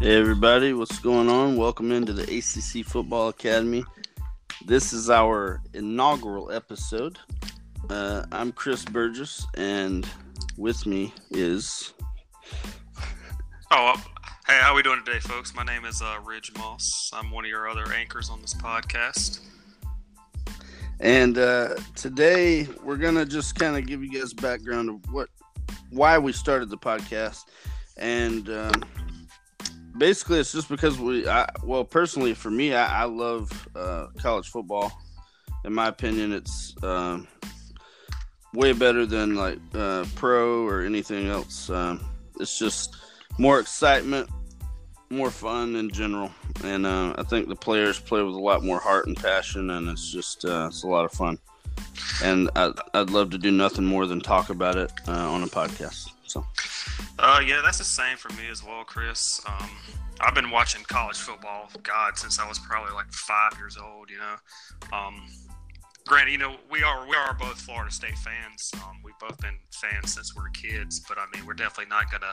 Hey everybody, what's going on? Welcome into the ACC Football Academy. This is our inaugural episode. Uh, I'm Chris Burgess, and with me is. Oh, hey, how are we doing today, folks? My name is uh, Ridge Moss. I'm one of your other anchors on this podcast. And uh, today we're gonna just kind of give you guys background of what, why we started the podcast, and um, basically it's just because we, I, well, personally for me, I, I love uh, college football. In my opinion, it's um, way better than like uh, pro or anything else. Um, it's just more excitement, more fun in general, and uh, I think the players play with a lot more heart and passion, and it's just uh, it's a lot of fun. And I, I'd love to do nothing more than talk about it uh, on a podcast. So, Uh, yeah, that's the same for me as well, Chris. Um, I've been watching college football, God, since I was probably like five years old. You know, um, granted, you know we are we are both Florida State fans. Um, we've both been fans since we were kids, but I mean we're definitely not gonna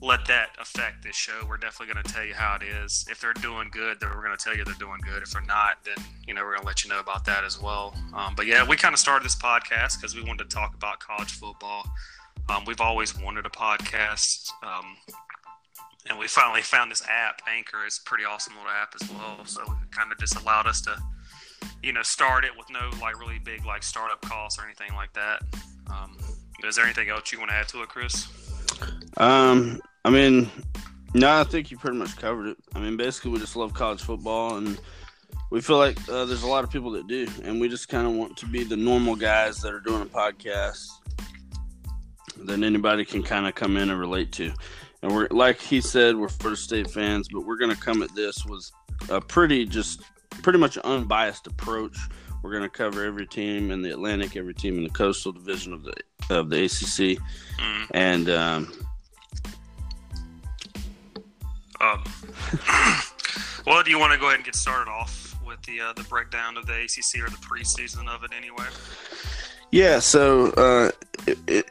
let that affect this show. We're definitely to tell you how it is. If they're doing good, then we're to tell you they're doing good. If they're not, then you know we're to let you know about that as well. Um, but yeah, we kind of started this podcast because we wanted to talk about college football. Um, we've always wanted a podcast, um, and we finally found this app. Anchor is a pretty awesome little app as well. So it kind of just allowed us to, you know, start it with no like really big like startup costs or anything like that. Um, is there anything else you want to add to it, Chris? um, I mean, no, I think you pretty much covered it. I mean, basically, we just love college football, and we feel like uh, there's a lot of people that do, and we just kind of want to be the normal guys that are doing a podcast that anybody can kind of come in and relate to. And we're like he said, we're Florida State fans, but we're going to come at this with a pretty just pretty much unbiased approach. We're going to cover every team in the Atlantic, every team in the Coastal Division of the of the ACC, Mm. and um, Um, well, do you want to go ahead and get started off with the uh, the breakdown of the ACC or the preseason of it anyway? Yeah, so uh,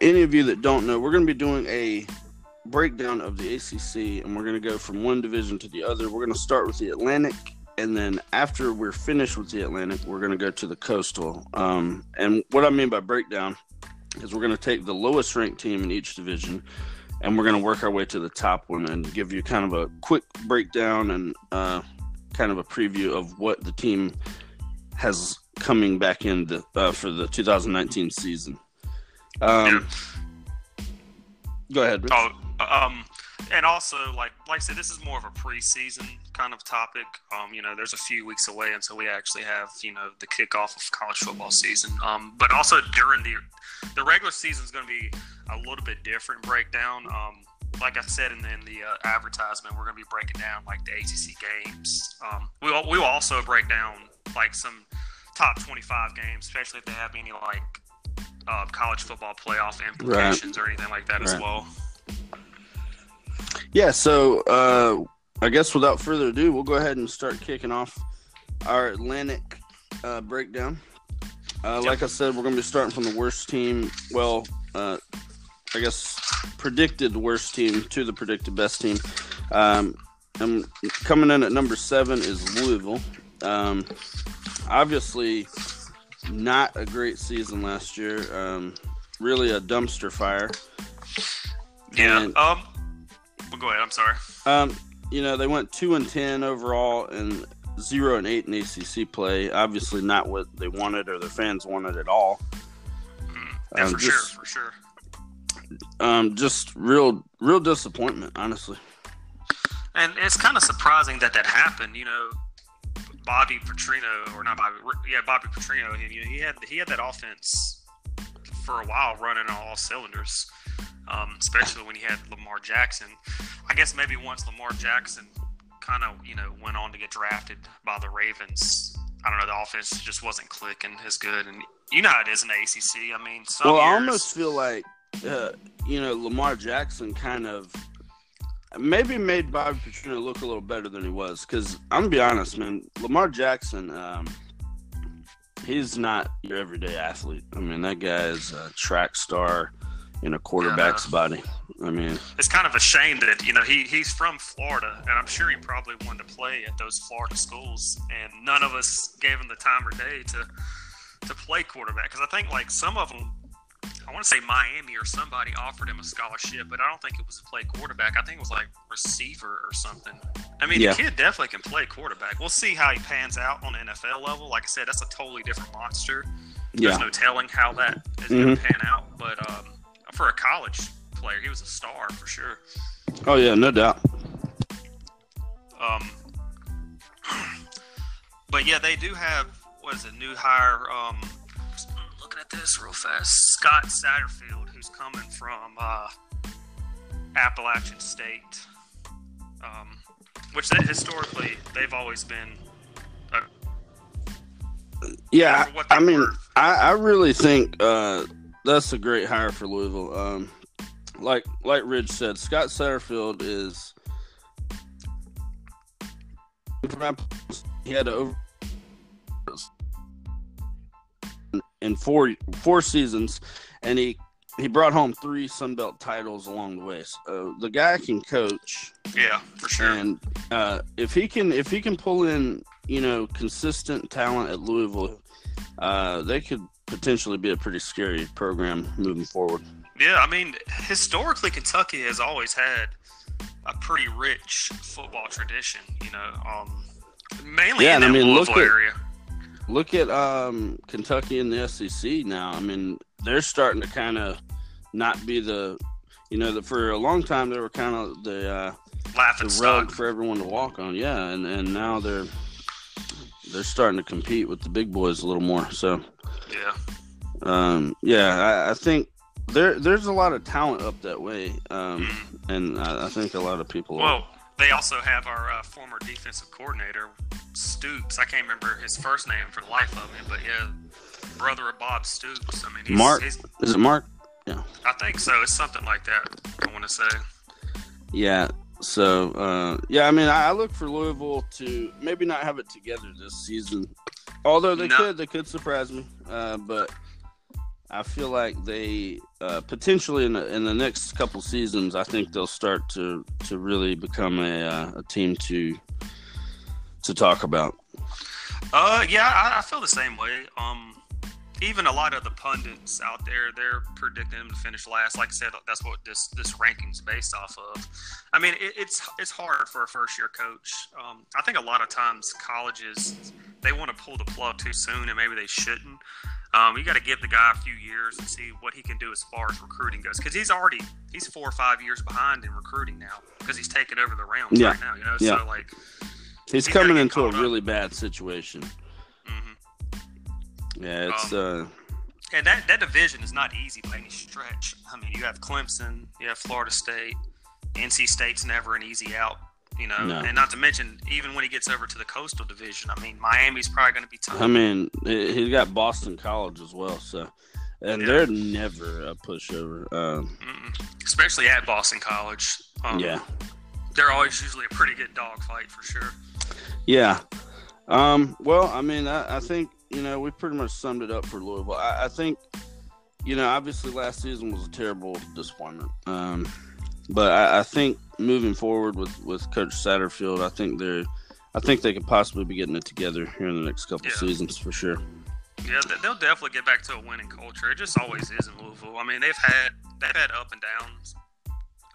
any of you that don't know, we're going to be doing a breakdown of the ACC, and we're going to go from one division to the other. We're going to start with the Atlantic, and then after we're finished with the Atlantic, we're going to go to the Coastal. Um, and what I mean by breakdown is we're going to take the lowest ranked team in each division, and we're going to work our way to the top one and give you kind of a quick breakdown and uh, kind of a preview of what the team has coming back in the, uh, for the 2019 season. Um, Go ahead. Rich. Oh, um, and also like like I said, this is more of a preseason kind of topic. Um, you know, there's a few weeks away until we actually have you know the kickoff of college football season. Um, but also during the the regular season is going to be a little bit different breakdown. Um, like I said in the, in the uh, advertisement, we're going to be breaking down like the ACC games. Um, we we will also break down like some top 25 games, especially if they have any like uh, college football playoff implications or anything like that as well. Yeah, so uh, I guess without further ado, we'll go ahead and start kicking off our Atlantic uh, breakdown. Uh, like I said, we're going to be starting from the worst team. Well, uh, I guess predicted worst team to the predicted best team. Um, and coming in at number seven is Louisville. Um, obviously, not a great season last year. Um, really a dumpster fire. Yeah. And- um. Well, go ahead. I'm sorry. Um, you know, they went two and ten overall and zero and eight in ACC play. Obviously, not what they wanted or their fans wanted at all. Mm, yeah, Um, for just- sure. For sure. Um, just real, real disappointment, honestly. And it's kind of surprising that that happened. You know, Bobby Petrino or not Bobby? Yeah, Bobby Petrino. He, he had he had that offense for a while running on all cylinders. Um, especially when he had Lamar Jackson. I guess maybe once Lamar Jackson kind of you know went on to get drafted by the Ravens. I don't know. The offense just wasn't clicking as good, and you know how it is in the ACC. I mean, well, I almost feel like, uh, you know, Lamar Jackson kind of maybe made Bobby Petrino look a little better than he was. Because I'm gonna be honest, man, Lamar Jackson, um, he's not your everyday athlete. I mean, that guy is a track star in a quarterback's body. I mean, it's kind of a shame that you know he he's from Florida, and I'm sure he probably wanted to play at those Florida schools, and none of us gave him the time of day to to play quarterback because I think like some of them. I want to say Miami or somebody offered him a scholarship, but I don't think it was to play quarterback. I think it was like receiver or something. I mean, Yeah. the kid definitely can play quarterback. We'll see how he pans out on NFL level. Like I said, that's a totally different monster. There's yeah, no telling how that is going to pan out. But um, for a college player, he was a star for sure. oh yeah, no doubt. Um, but yeah, they do have what is it? New hire. Um, this real fast, Scott Satterfield, who's coming from uh, Appalachian State, um, which they, historically they've always been. Yeah, I mean. I, I really think uh, that's a great hire for Louisville. Um, like like Ridge said, Scott Satterfield is he had to over in four four seasons, and he he brought home three Sun Belt titles along the way. So the guy can coach. yeah, for sure. And uh, if he can, if he can pull in, you know, consistent talent at Louisville, uh, they could potentially be a pretty scary program moving forward. Yeah, I mean, historically, Kentucky has always had a pretty rich football tradition. You know, um, mainly Yeah, in that I mean, look Louisville at- area. Look at um, Kentucky and the SEC now. I mean, they're starting to kind of not be the, you know, the, for a long time they were kind of the uh, Laughing the rug for everyone to walk on. Yeah, and and now they're they're starting to compete with the big boys a little more. So. Yeah, Um, yeah, I, I think there there's a lot of talent up that way, um, and I, I think a lot of people. well, they also have our uh, former defensive coordinator, Stoops. I can't remember his first name for the life of me, but yeah, brother of Bob Stoops. I mean, he's, Mark. He's, is it Mark? Yeah. I think so. It's something like that. I want to say. Yeah. So uh, yeah, I mean, I, I look for Louisville to maybe not have it together this season, although they No. could. They could surprise me, uh, but. I feel like they uh, potentially in the, in the next couple seasons, I think they'll start to, to really become a, uh, a team to to talk about. Uh, yeah, I, I feel the same way. Um, even a lot of the pundits out there, they're predicting them to finish last. Like I said, that's what this this ranking's based off of. I mean, it, it's it's hard for a first year coach. Um, I think a lot of times colleges they want to pull the plug too soon, and maybe they shouldn't. Um, you got to give the guy a few years and see what he can do as far as recruiting goes, because he's already he's four or five years behind in recruiting now, because he's taking over the realms Yeah. right now. You know, Yeah. so like, He's He's coming into a up. really bad situation. mhm. Yeah, it's Um, uh And that, that division is not easy by any stretch. I mean, you have Clemson, you have Florida State, NC State's never an easy out, you know. No. And not to mention, even when he gets over to the Coastal Division, I mean, Miami's probably going to be tough. I mean, he- he's got Boston College as well, so and Yeah. they're never a pushover. Um, Especially at Boston College. Um, yeah, They're always usually a pretty good dogfight for sure. yeah. Um, well, I mean, I, I think you know we pretty much summed it up for Louisville. I, I think you know obviously last season was a terrible disappointment, um, but I, I think moving forward with with Coach Satterfield, I think they're I think they could possibly be getting it together here in the next couple Yeah. seasons for sure. Yeah, they- they'll definitely get back to a winning culture. It just always is in Louisville. I mean, they've had they've had up and downs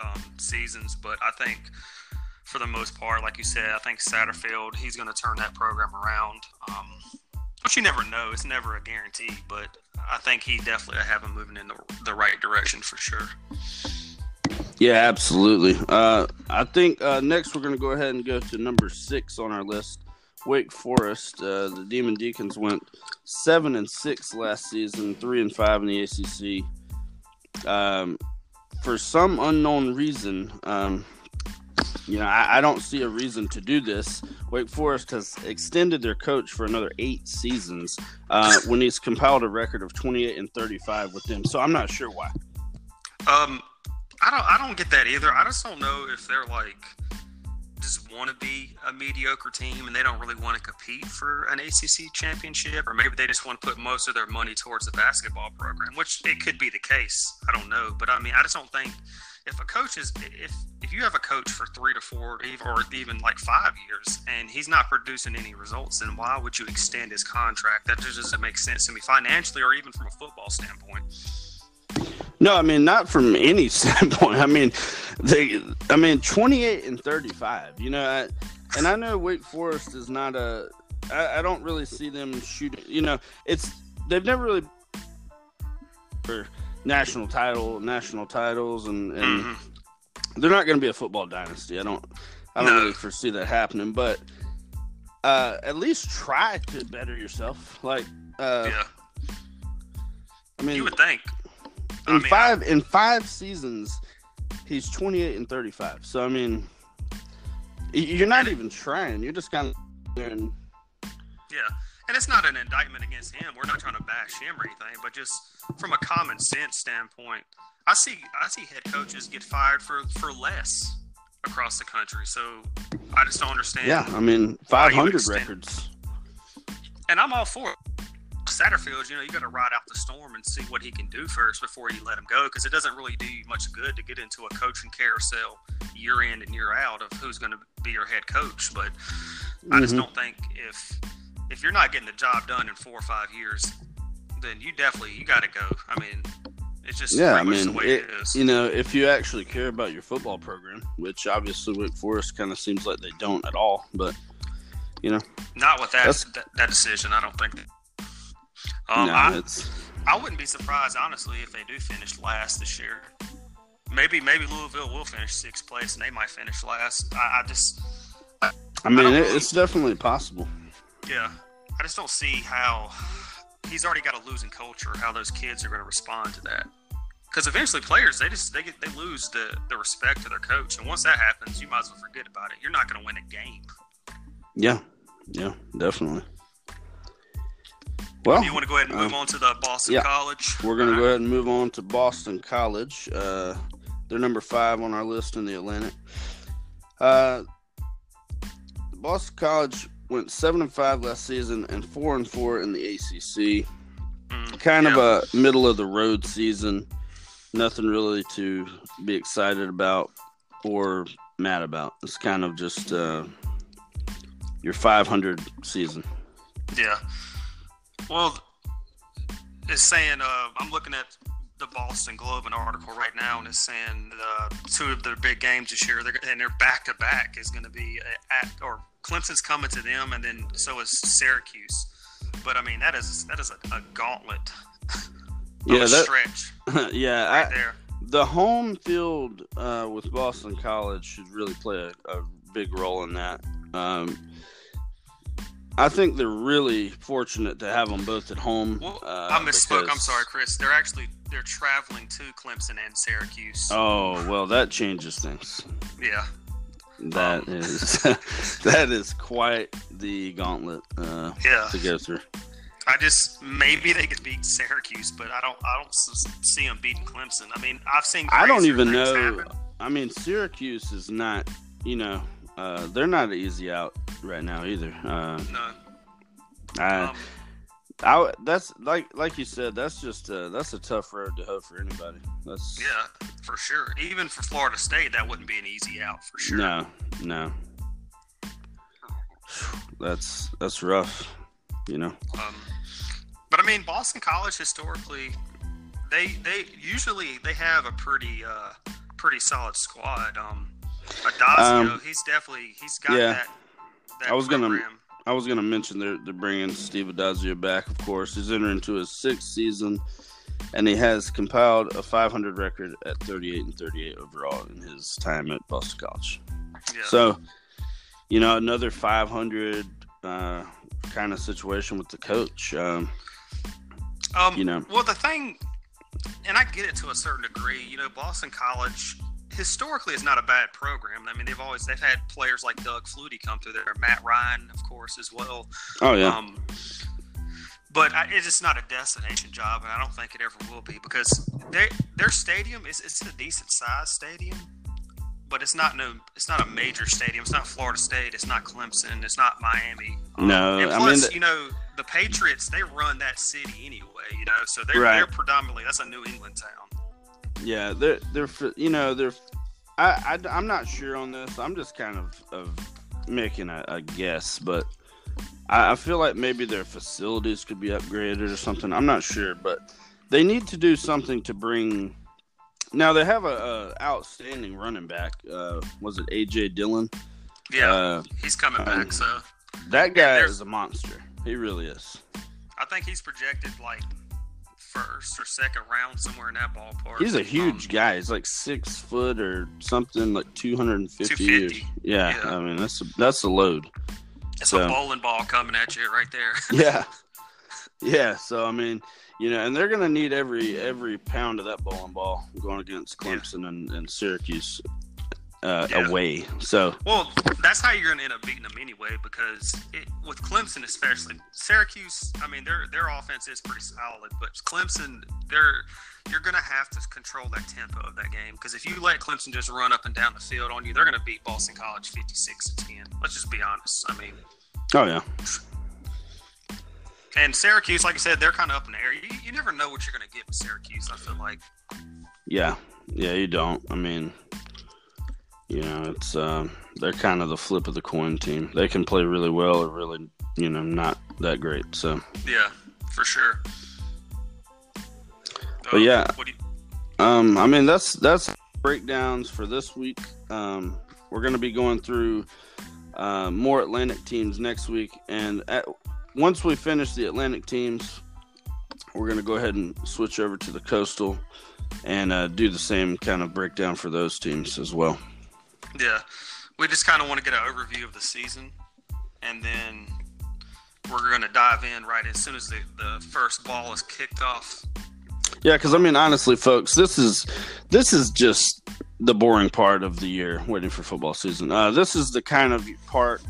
um, seasons, but I think for the most part, like you said, I think Satterfield he's going to turn that program around. Um, but you never know; it's never a guarantee. But I think he definitely have him moving in the, the right direction for sure. Yeah, absolutely. Uh, I think uh, next we're going to go ahead and go to number six on our list. Wake Forest. Uh, the Demon Deacons went seven and six last season, three and five in the ACC. Um, for some unknown reason, um, you know, I, I don't see a reason to do this. Wake Forest has extended their coach for another eight seasons uh, when he's compiled a record of 28 and 35 with them. So I'm not sure why. Um, I don't I don't get that either. I just don't know if they're like just want to be a mediocre team and they don't really want to compete for an ACC championship, or maybe they just want to put most of their money towards the basketball program, which it could be the case. I don't know, but I mean, I just don't think if a coach is if if you have a coach for three to four or even like five years and he's not producing any results, then why would you extend his contract? That just doesn't make sense to me financially or even from a football standpoint. No, I mean not from any standpoint. I mean, they, I mean, twenty eight and thirty five. You know, I, and I know Wake Forest is not a. I, I don't really see them shooting. You know, it's they've never really for national title, national titles, and, and mm-hmm. they're not going to be a football dynasty. I don't, I don't no. really foresee that happening. But uh, at least try to better yourself. Like, uh, yeah. I mean, you would think in I mean, five in five seasons, he's twenty eight and thirty five. So I mean, you're not even trying. You're just kind of doing. Yeah, and it's not an indictment against him. We're not trying to bash him or anything, but just from a common sense standpoint, I see I see head coaches get fired for for less across the country. So I just don't understand. Yeah, I mean, five hundred records. And I'm all for it. Satterfield, you know, you got to ride out the storm and see what he can do first before you let him go because it doesn't really do you much good to get into a coaching carousel year in and year out of who's going to be your head coach. But mm-hmm. I just mm-hmm. don't think if if you're not getting the job done in four or five years, then you definitely you got to go. I mean, it's just yeah. I mean, it, it you know, if you actually care about your football program, which obviously Wake Forest kind of seems like they don't at all, but you know, not with that that, that decision. I don't think. Um, no, I. I wouldn't be surprised, honestly, if they do finish last this year. Maybe maybe Louisville will finish sixth place, and they might finish last. I, I just. I, I mean, I it's definitely possible. Yeah, I just don't see how he's already got a losing culture. How those kids are going to respond to that? Because eventually, players they just they get they lose the the respect to their coach, and once that happens, you might as well forget about it. You're not going to win a game. Yeah, yeah, definitely. Well, you want to go ahead and move uh, on to the Boston yeah, College? We're going to go ahead and move on to Boston College. Uh, they're number five on our list in the Atlantic. Uh, Boston College went seven and five last season and four and four in the ACC. Mm, kind yeah. of a middle of the road season. Nothing really to be excited about or mad about. It's kind of just uh, your 500 season. Yeah. Well, it's saying uh, I'm looking at the Boston Globe an article right now, and it's saying uh, two of their big games this year, they're, and their back to back is going to be at or Clemson's coming to them, and then so is Syracuse. But I mean, that is that is a, a gauntlet. yeah, that stretch. yeah, right I, there. The home field uh, with Boston College should really play a, a big role in that. Um, I think they're really fortunate to have them both at home. Well, uh, I misspoke. Because... I'm sorry, Chris. They're actually they're traveling to Clemson and Syracuse. Oh well, that changes things. Yeah. That um, is that is quite the gauntlet. Uh, yeah. To go through. I just maybe they could beat Syracuse, but I don't. I don't see them beating Clemson. I mean, I've seen. I don't even know. Happen. I mean, Syracuse is not. You know, uh, they're not easy out right now either. Uh, no. I, um, I, that's like like you said. That's just uh, that's a tough road to hoe for anybody. That's yeah, for sure. Even for Florida State, that wouldn't be an easy out for sure. No, no. That's that's rough, you know. Um, but I mean, Boston College historically, they they usually they have a pretty uh, pretty solid squad. Um, Addazio, um, he's definitely he's got yeah. that. that I was program. gonna I was gonna mention they're they're bringing Steve Addazio back. Of course, he's entering into his sixth season, and he has compiled a 500 record at 38 and 38 overall in his time at Boston College. Yeah. So, you know, another 500 uh, kind of situation with the coach. Um, um, you know, well, the thing, and I get it to a certain degree. You know, Boston College historically is not a bad program. I mean, they've always they've had players like Doug Flutie come through there, Matt Ryan, of course, as well. Oh yeah. Um, but I, it's just not a destination job, and I don't think it ever will be because they, their stadium is it's a decent sized stadium, but it's not no it's not a major stadium. It's not Florida State. It's not Clemson. It's not Miami. Um, no, and plus, I mean, the, you know, the Patriots they run that city anyway. You know, so they're right. they're predominantly that's a New England town. Yeah, they're they're you know they're I, I am not sure on this. I'm just kind of of making a, a guess, but I, I feel like maybe their facilities could be upgraded or something. I'm not sure, but they need to do something to bring. Now they have a, a outstanding running back. Uh, was it AJ Dillon? Yeah, uh, he's coming um, back. So that guy is a monster. He really is. I think he's projected like first or second round somewhere in that ballpark. He's a huge um, guy. He's like six foot or something, like two hundred and fifty. Yeah, yeah, I mean that's a, that's a load. It's so, a bowling ball coming at you right there. yeah, yeah. So I mean, you know, and they're going to need every every pound of that bowling ball going against Clemson yeah. and, and Syracuse uh, yeah. away. So well, that's how you're going to end up beating them anyway. Because it, with Clemson, especially Syracuse, I mean their their offense is pretty solid, but Clemson, they're you're going to have to control that tempo of that game. Because if you let Clemson just run up and down the field on you, they're going to beat Boston College 56 to 10. Let's just be honest. I mean, oh yeah. And Syracuse, like I said, they're kind of up in the air. You, you never know what you're going to get with Syracuse. I feel like. Yeah, yeah, you don't. I mean, you know, it's uh, they're kind of the flip of the coin team. They can play really well or really, you know, not that great. So yeah, for sure. But yeah, you... um, I mean that's that's breakdowns for this week. Um, we're going to be going through uh, more Atlantic teams next week, and at, once we finish the Atlantic teams, we're going to go ahead and switch over to the Coastal and uh, do the same kind of breakdown for those teams as well. Yeah, we just kind of want to get an overview of the season, and then we're going to dive in right as soon as the, the first ball is kicked off. Yeah, because I mean, honestly, folks, this is this is just the boring part of the year, waiting for football season. Uh, this is the kind of part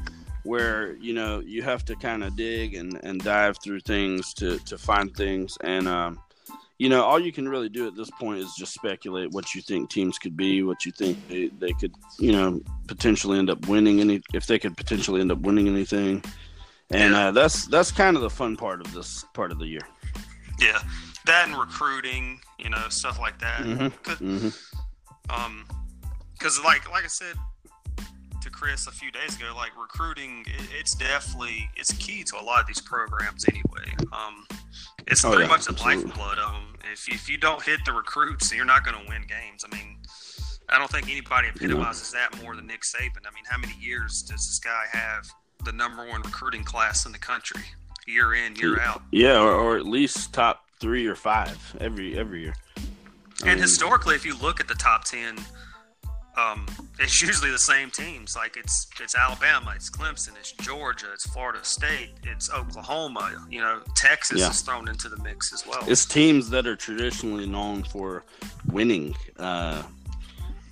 where you know you have to kind of dig and, and dive through things to to find things, and um, you know, all you can really do at this point is just speculate what you think teams could be, what you think they, they could, you know, potentially end up winning any if they could potentially end up winning anything. And uh, that's that's kind of the fun part of this part of the year. Yeah, that and recruiting, you know, stuff like that. Mm-hmm. Cause, mm-hmm. Um, because like like I said to Chris a few days ago, like recruiting, it, it's definitely it's key to a lot of these programs anyway. Um, it's oh, pretty yeah, much the lifeblood of them if if you don't hit the recruits, you're not going to win games. I mean, I don't think anybody epitomizes that more than Nick Saban. I mean, how many years does this guy have the number one recruiting class in the country, year in, year out? Yeah, or, or at least top three or five every every year. I and mean, historically, if you look at the top ten um, it's usually the same teams. Like it's it's Alabama, it's Clemson, it's Georgia, it's Florida State, it's Oklahoma. You know, Texas yeah. is thrown into the mix as well. It's teams that are traditionally known for winning, uh,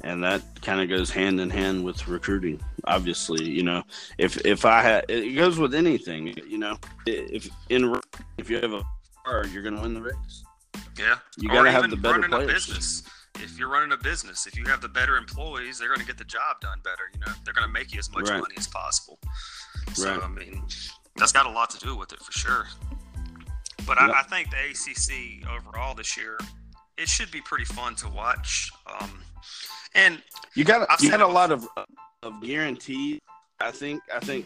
and that kind of goes hand in hand with recruiting. Obviously, you know, if if I had, it goes with anything. You know, if in if you have a car, you're going to win the race. Yeah, you got to have the better players if you're running a business, if you have the better employees, they're going to get the job done better. You know, they're going to make you as much right. money as possible. So right. I mean, that's got a lot to do with it for sure. But yep. I, I, think the ACC overall this year, it should be pretty fun to watch. Um, and you got I've you got a lot of of guarantees. I think I think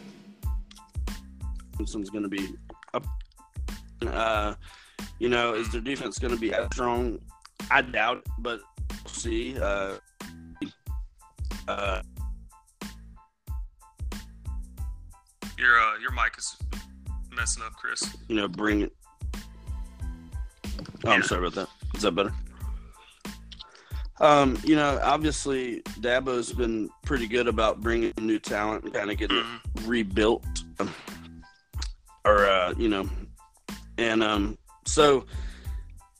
Clemson's going to be up. Uh, you know, is their defense going to be as strong? I doubt, it, but see. Uh, uh, your uh, your mic is messing up, Chris. You know, bring it. Oh, yeah. I'm sorry about that. Is that better? Um, you know, obviously Dabo's been pretty good about bringing new talent and kind of getting mm-hmm. rebuilt, or uh, you know, and um, so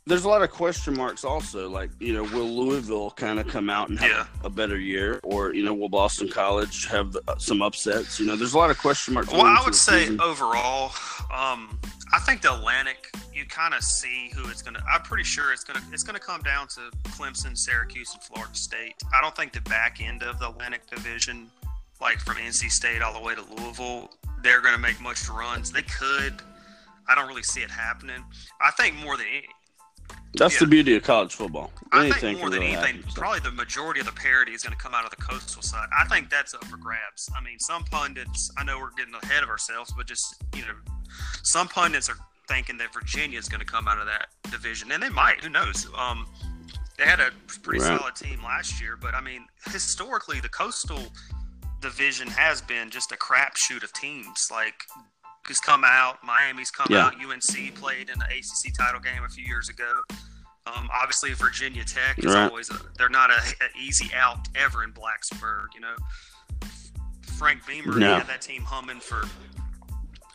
there's a lot of question marks also like you know will louisville kind of come out and have yeah. a, better year or you know will boston college have some upsets you know there's a lot of question marks well i would say season. overall um, i think the atlantic you kind of see who it's gonna i'm pretty sure it's gonna it's gonna come down to clemson syracuse and florida state i don't think the back end of the atlantic division like from nc state all the way to louisville they're gonna make much runs they could I don't really see it happening. I think more than That's Yeah. the beauty of college football. I think more than really anything, happen, so. probably the majority of the parity is going to come out of the coastal side. I think that's up for grabs. I mean, some pundits, I know we're getting ahead of ourselves, but just, you know, some pundits are thinking that Virginia is going to come out of that division, and they might. Who knows? Um, they had a pretty Right. solid team last year, but I mean, historically, the coastal division has been just a crapshoot of teams. Like, has come out, Miami's come Yeah. out, UNC played in the ACC title game a few years ago. Um, obviously, Virginia Tech is Right. always a, they're not a, a easy out ever in Blacksburg. You know, Frank Beamer No. had that team humming for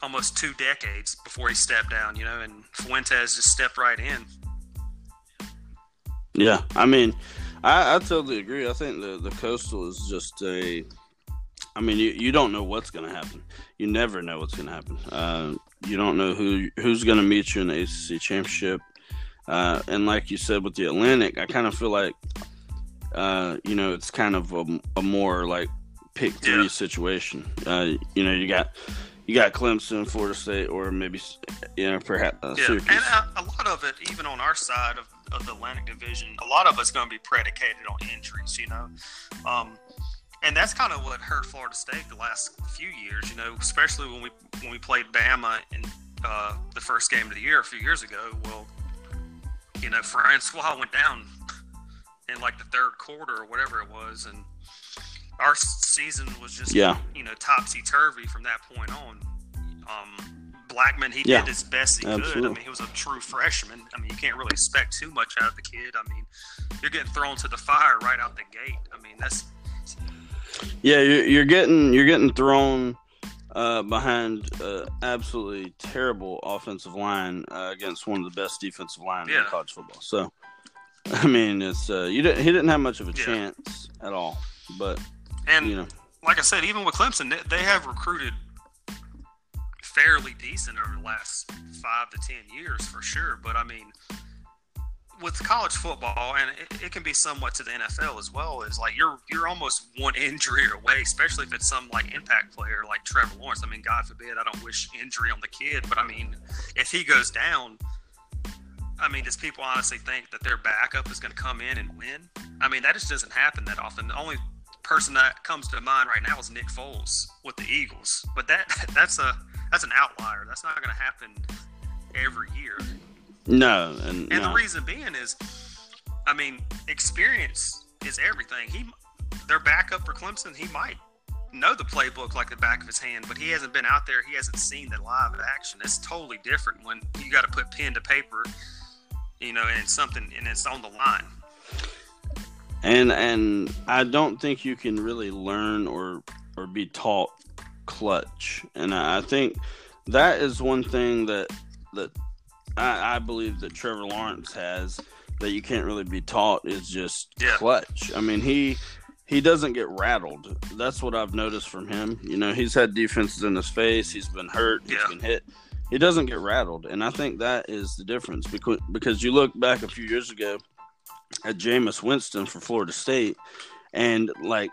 almost two decades before he stepped down. You know, and Fuentes just stepped right in. Yeah, I mean, I, I totally agree. I think the the coastal is just a. I mean, you, you don't know what's going to happen. You never know what's going to happen. Uh, you don't know who who's going to meet you in the ACC championship. Uh, and like you said with the Atlantic, I kind of feel like, uh, you know, it's kind of a, a more like pick three Yeah. situation. Uh, you know, you got you got Clemson, Florida State, or maybe you know perhaps uh, Yeah, Syracuse. and a, a lot of it, even on our side of, of the Atlantic Division, a lot of it's going to be predicated on injuries. You know, um, and that's kind of what hurt Florida State the last few years. You know, especially when we when we played Bama in uh, the first game of the year a few years ago. Well, you know, Francois went down in like the third quarter or whatever it was, and our season was just Yeah. you know topsy turvy from that point on. Um, Blackman, he Yeah, did as best he could. I mean, he was a true freshman. I mean, you can't really expect too much out of the kid. I mean, you're getting thrown to the fire right out the gate. I mean, that's Yeah, you're, you're getting you're getting thrown uh, behind uh, absolutely terrible offensive line uh, against one of the best defensive lines in college football. So, I mean, it's uh, you didn't he didn't have much of a Yeah. chance at all. But and you know, like I said, even with Clemson, they, they have recruited fairly decent over the last five to ten years for sure. But I mean, with college football, and it, it can be somewhat to the NFL as well, is like you're you're almost one injury away, especially if it's some like impact player like Trevor Lawrence. I mean, God forbid, I don't wish injury on the kid, but I mean, if he goes down. I mean, does people honestly think that their backup is going to come in and win? I mean, that just doesn't happen that often. The only person that comes to mind right now is Nick Foles with the Eagles, but that that's a that's an outlier. That's not going to happen every year. No, and, And no. the reason being is, I mean, experience is everything. He, their backup for Clemson, he might know the playbook like the back of his hand, but he hasn't been out there. He hasn't seen the live action. It's totally different when you got to put pen to paper, you know, and something and it's on the line. and and I don't think you can really learn or or be taught clutch. And I I think that is one thing that that I, I believe that Trevor Lawrence has that you can't really be taught is just Yeah. clutch. I mean he he doesn't get rattled. That's what I've noticed from him. You know, he's had defenses in his face. He's been hurt. He's Yeah. been hit. He doesn't get rattled, and I think that is the difference because because you look back a few years ago at Jameis Winston for Florida State, and like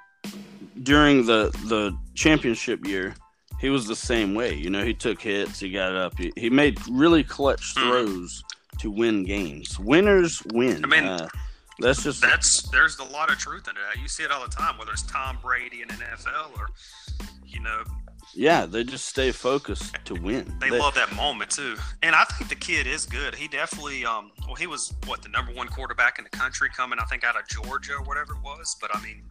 during the the championship year, he was the same way. You know, he took hits, he got up, he, he made really clutch Mhm. throws to win games. Winners win. I mean, uh, that's just That's there's a lot of truth in that. You see it all the time, whether it's Tom Brady in NFL or, you know, yeah. They just stay focused to win. They, love that moment too, and I think the kid is good. He definitely, um, well, he was what the number one quarterback in the country, coming I think out of Georgia or whatever it was. But I mean,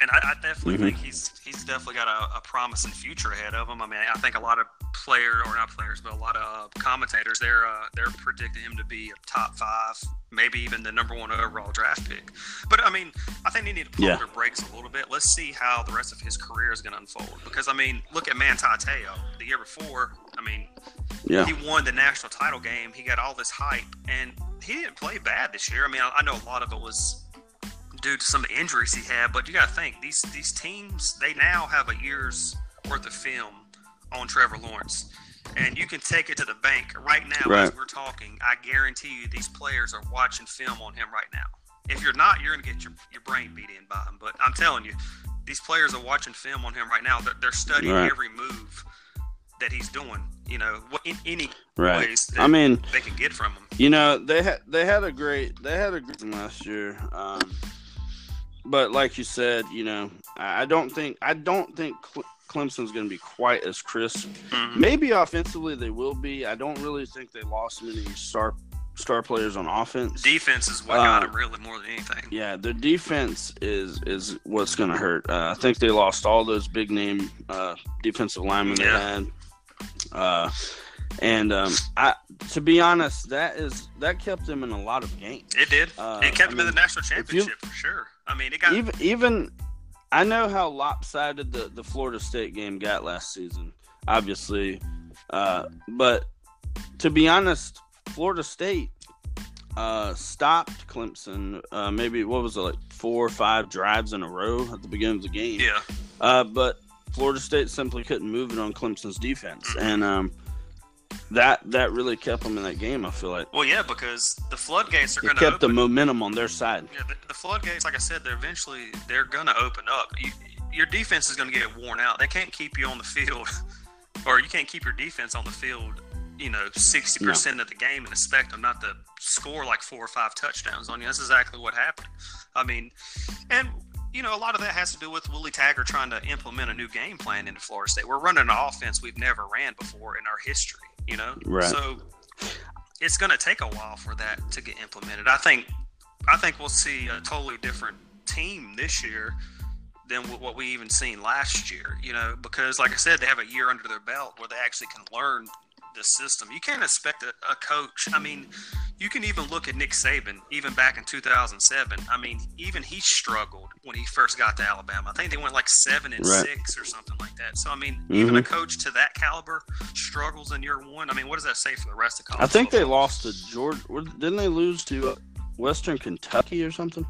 and I, I definitely Mhm. think he's he's definitely got a, a promising future ahead of him. I mean, I think a lot of player or not players, but a lot of uh, commentators they're uh, they're predicting him to be a top five, maybe even the number one overall draft pick. But I mean, I think they need to pull Yeah. their brakes a little bit. Let's see how the rest of his career is going to unfold. Because I mean, look at Manti Te'o the year before. I mean, yeah. he won the national title game. He got all this hype, and he didn't play bad this year. I mean, I, I know a lot of it was due to some of the injuries he had, but you got to think these these teams they now have a year's worth of film on Trevor Lawrence, and you can take it to the bank right now Right. as we're talking. I guarantee you, these players are watching film on him right now. If you're not, you're gonna get your, your brain beat in by him. But I'm telling you, these players are watching film on him right now. They're, they're studying Right. every move that he's doing. You know, in any Right. ways that I mean, they can get from him. You know they had they had a great they had a great last year, um, but like you said, you know I don't think I don't think Cle- Clemson's going to be quite as crisp. Mhm. Maybe offensively they will be. I don't really think they lost many star star players on offense. Defense is what got Uh, him really more than anything. Yeah, their defense is is what's going to hurt. Uh, I think they lost all those big name uh, defensive linemen Yeah. they had. And um, I, to be honest, that is that kept them in a lot of games. It did. Uh, it kept I him in the national if you- championship for sure. I mean, it got even even I know how lopsided the, the Florida State game got last season, obviously, uh, but to be honest, Florida State uh, stopped Clemson. Uh, maybe what was it like four or five drives in a row at the beginning of the game. yeah. Uh, but Florida State simply couldn't move it on Clemson's defense, Mm-hmm. and um, that that really kept them in that game. I feel like Well, yeah, because the floodgates are going to kept the momentum on their side. Yeah, the, the floodgates, like I said, they're eventually they're going to open up. You, your defense is going to get worn out. They can't keep you on the field, or you can't keep your defense on the field. You know, sixty percent of the game and expect them not to score like four or five touchdowns on you. That's exactly what happened. I mean, and you know, a lot of that has to do with Willie Taggart trying to implement a new game plan into Florida State. We're running an offense we've never ran before in our history. You know, Right. so it's going to take a while for that to get implemented. I think I think we'll see a totally different team this year than what we even seen last year. You know, because like I said, they have a year under their belt where they actually can learn the system. You can't expect a, a coach. I mean, you can even look at Nick Saban, even back in 2007. I mean, even he struggled when he first got to Alabama. I think they went like seven and Right. six or something like that. So I mean, even Mhm. a coach to that caliber struggles in year one. I mean, what does that say for the rest of college? I think they lost to Georgia. Didn't they lose to uh, Western Kentucky or something?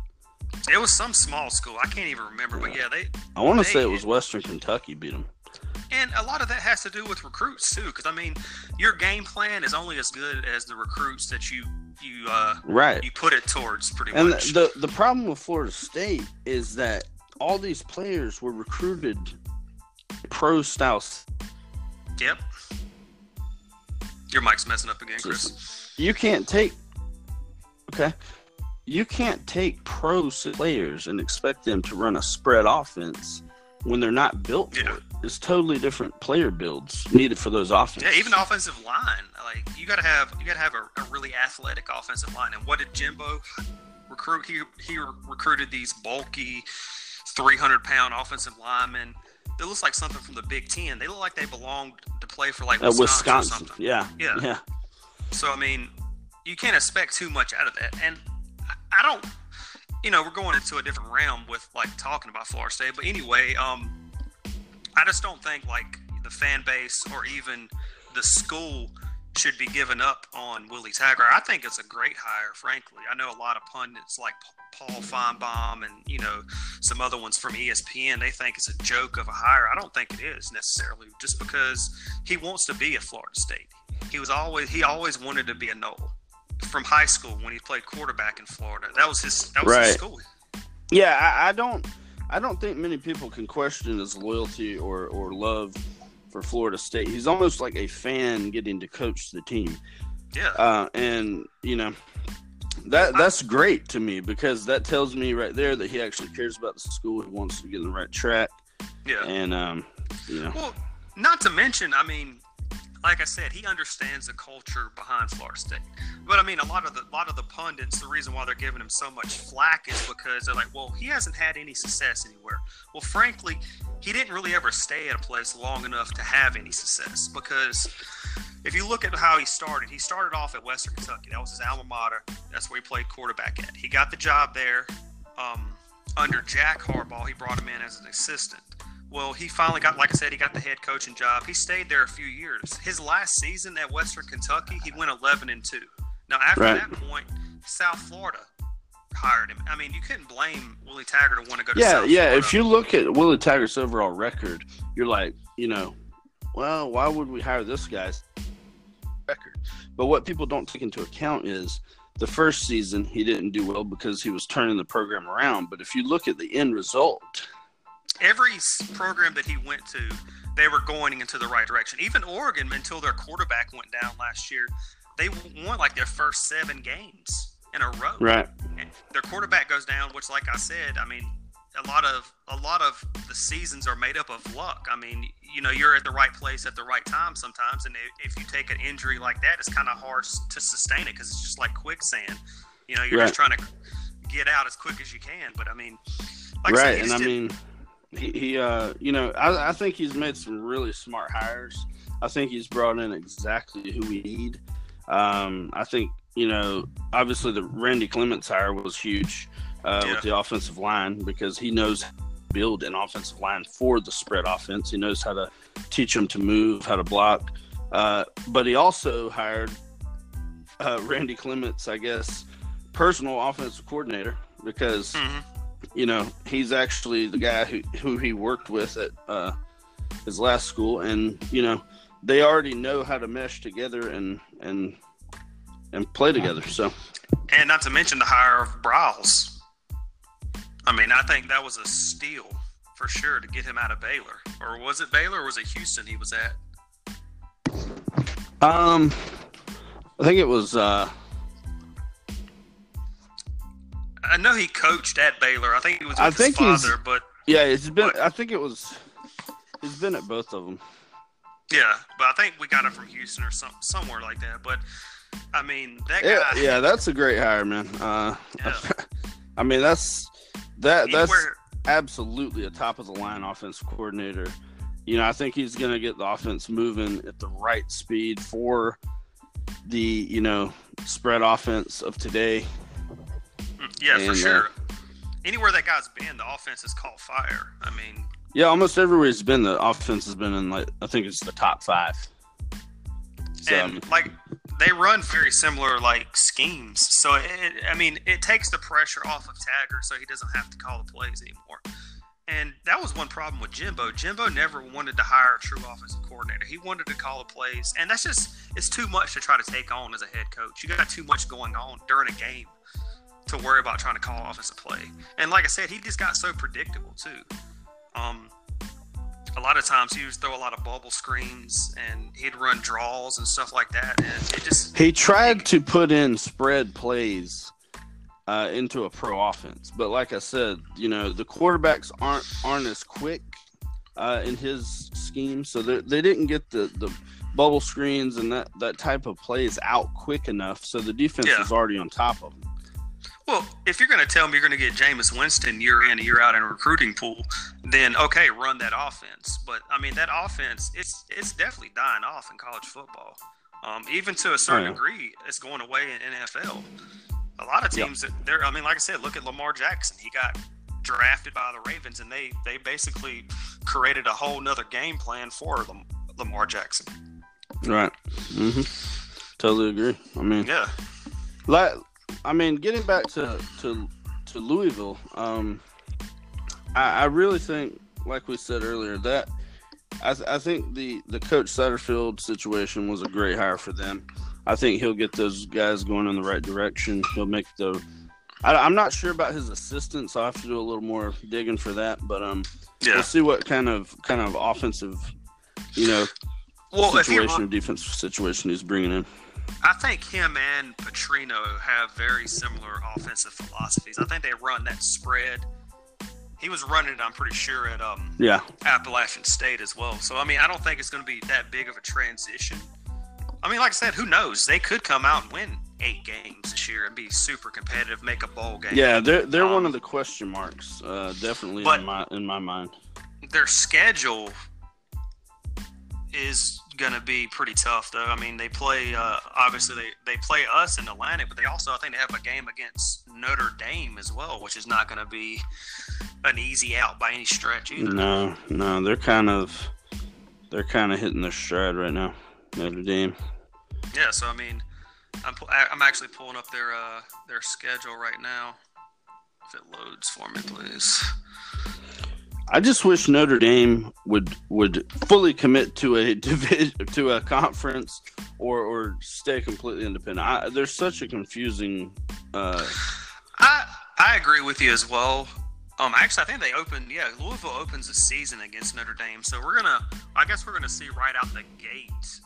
It was some small school. I can't even remember, but yeah, they I want to say it was Western Kentucky beat them. And a lot of that has to do with recruits too. Because I mean, your game plan is only as good as the recruits that you you uh, Right. you put it towards, pretty much. And much. the the problem with Florida State is that all these players were recruited pro style. yep. Your mic's messing up again, Chris. You can't take okay. You can't take pro players and expect them to run a spread offense when they're not built for it. It's totally different player builds needed for those offenses. Yeah, even offensive line. Like you got to have you got to have a, a really athletic offensive line. And what did Jimbo recruit? He he recruited these bulky, three hundred pound offensive linemen. It looks like something from the Big Ten. They look like they belonged to play for like Uh, Wisconsin, or Wisconsin. something. Yeah. Yeah. Yeah. So I mean, you can't expect too much out of that. And I don't, you know, we're going into a different realm with like talking about Florida State. But anyway, um, I just don't think like the fan base or even the school should be given up on Willie Taggart. I think it's a great hire, frankly. I know a lot of pundits like Paul Finebaum and you know some other ones from ESPN. They think it's a joke of a hire. I don't think it is necessarily, just because he wants to be at Florida State. He was always he always wanted to be a Nole from high school when he played quarterback in Florida. That was his that was his Right. school. Yeah, I, I don't I don't think many people can question his loyalty or, or love for Florida State. He's almost like a fan getting to coach the team. Yeah. Uh, and you know that that's great to me because that tells me right there that he actually cares about the school. He wants to get on the right track. yeah. And um, you know, Well, not to mention, I mean, like I said, he understands the culture behind Florida State. But I mean, a lot of the lot of the pundits, the reason why they're giving him so much flack is because they're like, well, he hasn't had any success anywhere. Well, frankly, he didn't really ever stay at a place long enough to have any success because if you look at how he started, he started off at Western Kentucky. That was his alma mater. That's where he played quarterback at. He got the job there. Um, under Jack Harbaugh, he brought him in as an assistant. Well, he finally got, like I said, he got the head coaching job. He stayed there a few years. His last season at Western Kentucky, he went 11 and two. Now, after Right. that point, South Florida hired him. I mean, you couldn't blame Willie Taggart to want to go to yeah, South yeah. Florida. If you look at Willie Taggart's overall record, you're like, you know, well, why would we hire this guy's record? But what people don't take into account is the first season he didn't do well because he was turning the program around. But if you look at the end result, every program that he went to, they were going into the right direction. Even Oregon, until their quarterback went down last year, they won like their first seven games in a row. Right. And their quarterback goes down, which, like I said, I mean, a lot of a lot of the seasons are made up of luck. I mean, you know, you're at the right place at the right time sometimes, and if you take an injury like that, it's kind of hard to sustain it because it's just like quicksand. You know, you're Right. just trying to get out as quick as you can. But I mean, like I right, said, and I mean, he, he uh, you know, I, I think he's made some really smart hires. I think he's brought in exactly who we need. Um, I think you know, obviously the Randy Clements hire was huge uh, Yeah. with the offensive line because he knows how to build an offensive line for the spread offense. He knows how to teach them to move, how to block. Uh, but he also hired uh, Randy Clements, I guess, personal offensive coordinator because Mhm. You know he's actually the guy who, who he worked with at uh, his last school, and you know they already know how to mesh together and and and play together. So and not to mention the hire of Briles. I mean, I think that was a steal for sure to get him out of Baylor. Or was it Baylor or was it Houston he was at? um, I think it was uh, I know he coached at Baylor. I think he was I his think he's- father, but yeah, it's been I think it was he's been at both of them. yeah, but I think we got it from Houston or some somewhere like that. But I mean, that guy. Yeah, yeah, that's a great hire, man. Uh, Yeah. I mean that's that that's anywhere- absolutely a top of the line offense coordinator. You know, I think he's going to get the offense moving at the right speed for the you know spread offense of today. Yeah, for and, uh, sure. Anywhere that guy's been, the offense has caught fire. I mean, Yeah, almost everywhere he's been, the offense has been in like I think it's the top five. So, and like they run very similar like schemes. So it, I mean, it takes the pressure off of Taggart, so he doesn't have to call the plays anymore. And that was one problem with Jimbo. Jimbo never wanted to hire a true offensive coordinator. He wanted to call the plays, and that's just it's too much to try to take on as a head coach. You got too much going on during a game to worry about trying to call offensive play. And like I said, he just got so predictable too. Um, a lot of times he would throw a lot of bubble screens and he'd run draws and stuff like that, and it just he tried to put in spread plays uh, into a pro offense, but like I said, you know the quarterbacks aren't aren't as quick uh, in his scheme, so they they didn't get the the bubble screens and that that type of plays out quick enough, so the defense Yeah. was already on top of them. Well, if you're going to tell me you're going to get Jameis Winston year in and year out in a recruiting pool, then okay, run that offense. But I mean, that offense it's it's definitely dying off in college football. Um, even to a certain yeah. degree, it's going away in NFL. A lot of teams that they're. I mean, like I said, look at Lamar Jackson. He got drafted by the Ravens, and they they basically created a whole nother game plan for Lam- Lamar Jackson. Right. hmm Totally agree. I mean, Yeah, like I mean, getting back to to to Louisville, um, I, I really think, like we said earlier, that I, th- I think the the coach Satterfield situation was a great hire for them. I think he'll get those guys going in the right direction. He'll make the. I, I'm not sure about his assistants. So I have to do a little more digging for that, but um, yeah. we'll see what kind of kind of offensive, you know, Well, situation or defensive situation he's bringing in. I think him and Petrino have very similar offensive philosophies. I think they run that spread. He was running it, I'm pretty sure, at um, Yeah, Appalachian State as well. So, I mean, I don't think it's going to be that big of a transition. I mean, like I said, who knows? They could come out and win eight games this year and be super competitive, make a bowl game. Yeah, they're they're Um, one of the question marks, uh, definitely in my in my mind. Their schedule is going to be pretty tough, though. I mean, they play, uh, obviously, they, they play us in Atlantic, but they also, I think, they have a game against Notre Dame as well, which is not going to be an easy out by any stretch either. No, no, they're kind of they're kind of hitting their stride right now. Notre Dame. Yeah, so I mean, I'm I'm actually pulling up their uh their schedule right now. If it loads for me, please. I just wish Notre Dame would would fully commit to a division to a conference or or stay completely independent. I, there's such a confusing. Uh, I I agree with you as well. Um, actually, I think they opened. Yeah, Louisville opens the season against Notre Dame, so we're gonna. I guess we're gonna see right out the gate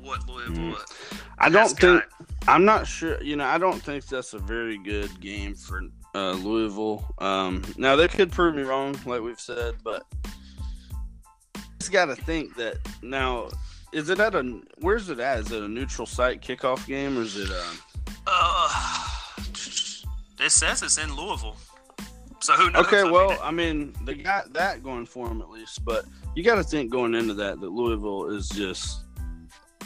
what Louisville. Mm. I don't think. Got. I'm not sure. You know, I don't think that's a very good game for uh, Louisville. Um, now they could prove me wrong, like we've said, but just got to think that now. Is it at a? Where's it at? Is it a neutral site kickoff game, or is it? A, uh, it says it's in Louisville. So who knows? Okay, well, I mean, they got that going for them at least, but you got to think going into that that Louisville is just,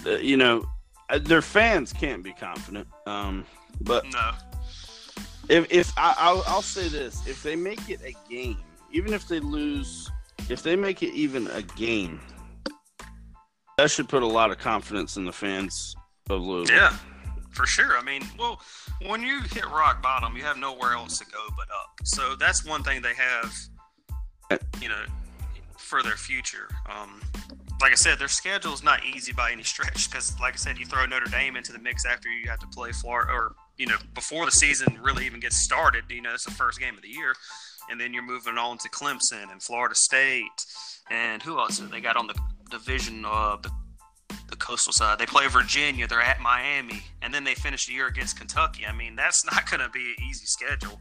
uh, you know, uh, their fans can't be confident. Um, but no, if if I, will I'll say this, if they make it a game, even if they lose, if they make it even a game, that should put a lot of confidence in the fans of Louisville. Yeah, for sure. I mean, well, when you hit rock bottom, you have nowhere else to go but up. So that's one thing they have, you know, for their future. Um, like I said, their schedule is not easy by any stretch because, like I said, you throw Notre Dame into the mix after you have to play Florida, or you know, before the season really even gets started. You know, it's the first game of the year, and then you're moving on to Clemson and Florida State, and who else they got on the division? Uh, the the coastal side. They play Virginia. They're at Miami, and then they finish the year against Kentucky. I mean, that's not going to be an easy schedule.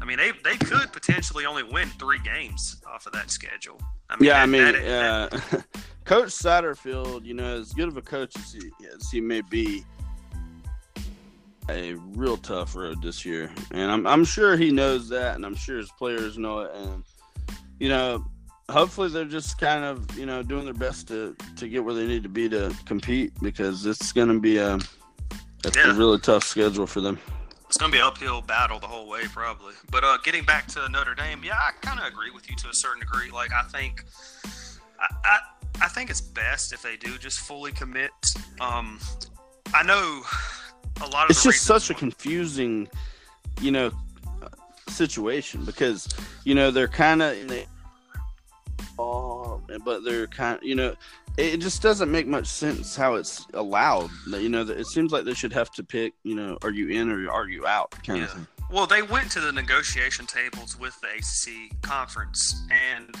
I mean, they they could potentially only win three games off of that schedule. I mean, yeah, that, I mean, that, uh, Coach Satterfield, you know, as good of a coach as he, as he may be, a real tough road this year, and I'm I'm sure he knows that, and I'm sure his players know it, and you know, hopefully they're just kind of you know doing their best to to get where they need to be to compete because it's going to be a, a, yeah. a, really tough schedule for them. It's going to be an uphill battle the whole way probably. But uh, getting back to Notre Dame, yeah, I kind of agree with you to a certain degree. Like I think, I, I, I think it's best if they do just fully commit. Um, I know a lot of it's just such a confusing, you know, situation because you know they're kind of in the um, but they're kind you know, it just doesn't make much sense how it's allowed. You know, it seems like they should have to pick, you know, are you in or are you out kind yeah. of thing. Well, they went to the negotiation tables with the ACC conference and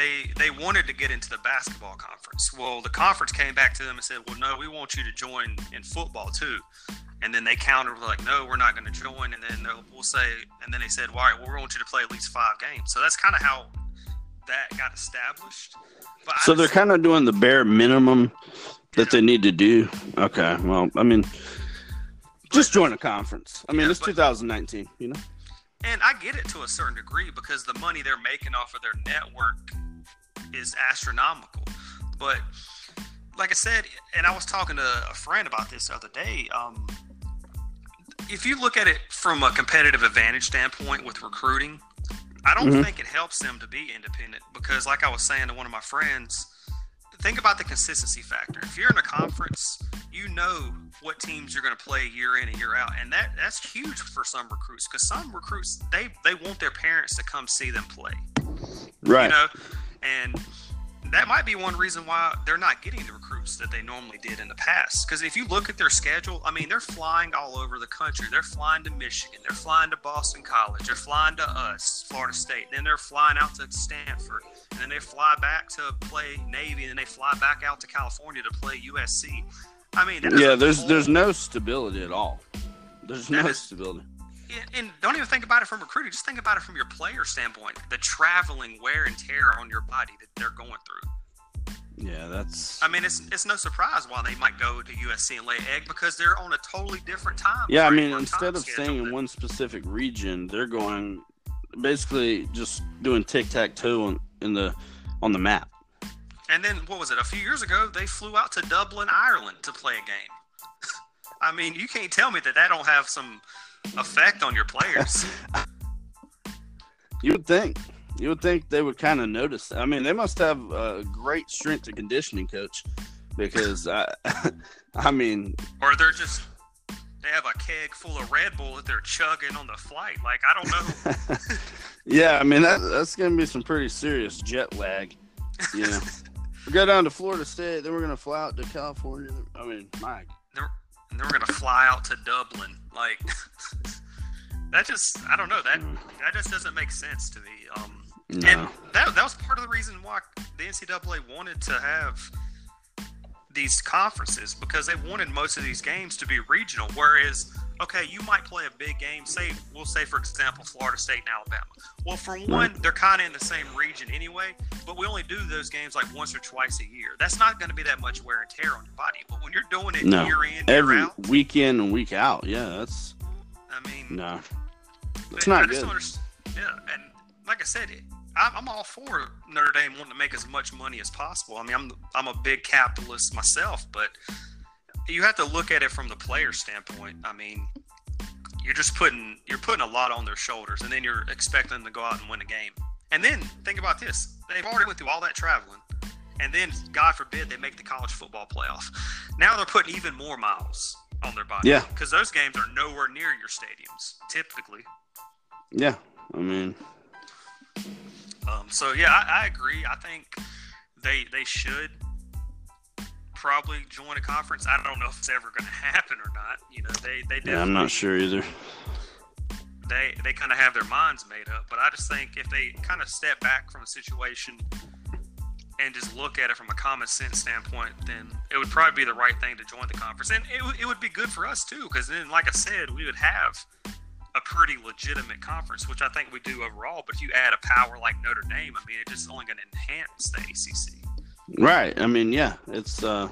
they they wanted to get into the basketball conference. Well, the conference came back to them and said, "Well, no, we want you to join in football too." And then they countered like, "No, we're not going to join." And then we'll say, and then they said, "Well, all right, well, we want you to play at least five games." So that's kind of how that got established. But so they're kind of doing the bare minimum that yeah. they need to do. Okay, well, I mean, just join a conference. I mean, yeah, it's but, 2019, you know. And I get it to a certain degree because the money they're making off of their network is astronomical. But like I said, and I was talking to a friend about this the other day. Um, if you look at it from a competitive advantage standpoint with recruiting, I don't mm-hmm. think it helps them to be independent because, like I was saying to one of my friends, think about the consistency factor. If you're in a conference, you know what teams you're going to play year in and year out, and that that's huge for some recruits because some recruits they they want their parents to come see them play, right? You know, and that might be one reason why they're not getting the recruits that they normally did in the past. Because if you look at their schedule, I mean, they're flying all over the country. They're flying to Michigan. They're flying to Boston College. They're flying to us, Florida State. Then they're flying out to Stanford. And then they fly back to play Navy. And then they fly back out to California to play USC. I mean, yeah, there's whole, there's no stability at all. There's no is, stability and don't even think about it from recruiting. Just think about it from your player standpoint. The traveling wear and tear on your body that they're going through. Yeah, that's. I mean, it's it's no surprise why they might go to USC and lay egg because they're on a totally different time. Yeah, I mean, instead of staying in one specific region, they're going basically just doing tic tac toe in the on the map. And then what was it? A few years ago, they flew out to Dublin, Ireland, to play a game. I mean, you can't tell me that that don't have some effect on your players. you would think. You would think they would kind of notice. I mean, they must have a great strength and conditioning coach because I, I mean, or they're just they have a keg full of Red Bull that they're chugging on the flight. Like I don't know. yeah, I mean that that's gonna be some pretty serious jet lag. You know, we go down to Florida State, then we're gonna fly out to California. I mean, my and then we're gonna fly out to Dublin. Like, that just I don't know that that just doesn't make sense to me. Um, No. and that that was part of the reason why the NCAA wanted to have these conferences because they wanted most of these games to be regional. Whereas, okay, you might play a big game. Say we'll say for example Florida State and Alabama. Well, for one, they're kind of in the same region anyway, but we only do those games like once or twice a year. That's not going to be that much wear and tear on your body. But when you're doing it No. year in, year Every out, week in and week out. Yeah, that's I mean, no. It's not good. Yeah, and like I said, it, I'm, I'm all for Notre Dame wanting to make as much money as possible. I mean, I'm I'm a big capitalist myself, but you have to look at it from the player standpoint. I mean, you're just putting you're putting a lot on their shoulders, and then you're expecting them to go out and win a game. And then think about this: they've already went through all that traveling, and then God forbid they make the college football playoff. Now they're putting even more miles on their body. Yeah. because those games are nowhere near your stadiums typically. Yeah, I mean, Um, so yeah, I, I agree. I think they they should probably join a conference. I don't know if it's ever going to happen or not. You know, they they yeah, I'm not sure either. they they kind of have their minds made up. But I just think if they kind of step back from a situation and just look at it from a common sense standpoint, then it would probably be the right thing to join the conference, and it, it would be good for us too, because then, like I said, we would have a pretty legitimate conference, which I think we do overall. But if you add a power like Notre Dame, I mean, it's just only going to enhance the ACC. Right. I mean, yeah, it's uh,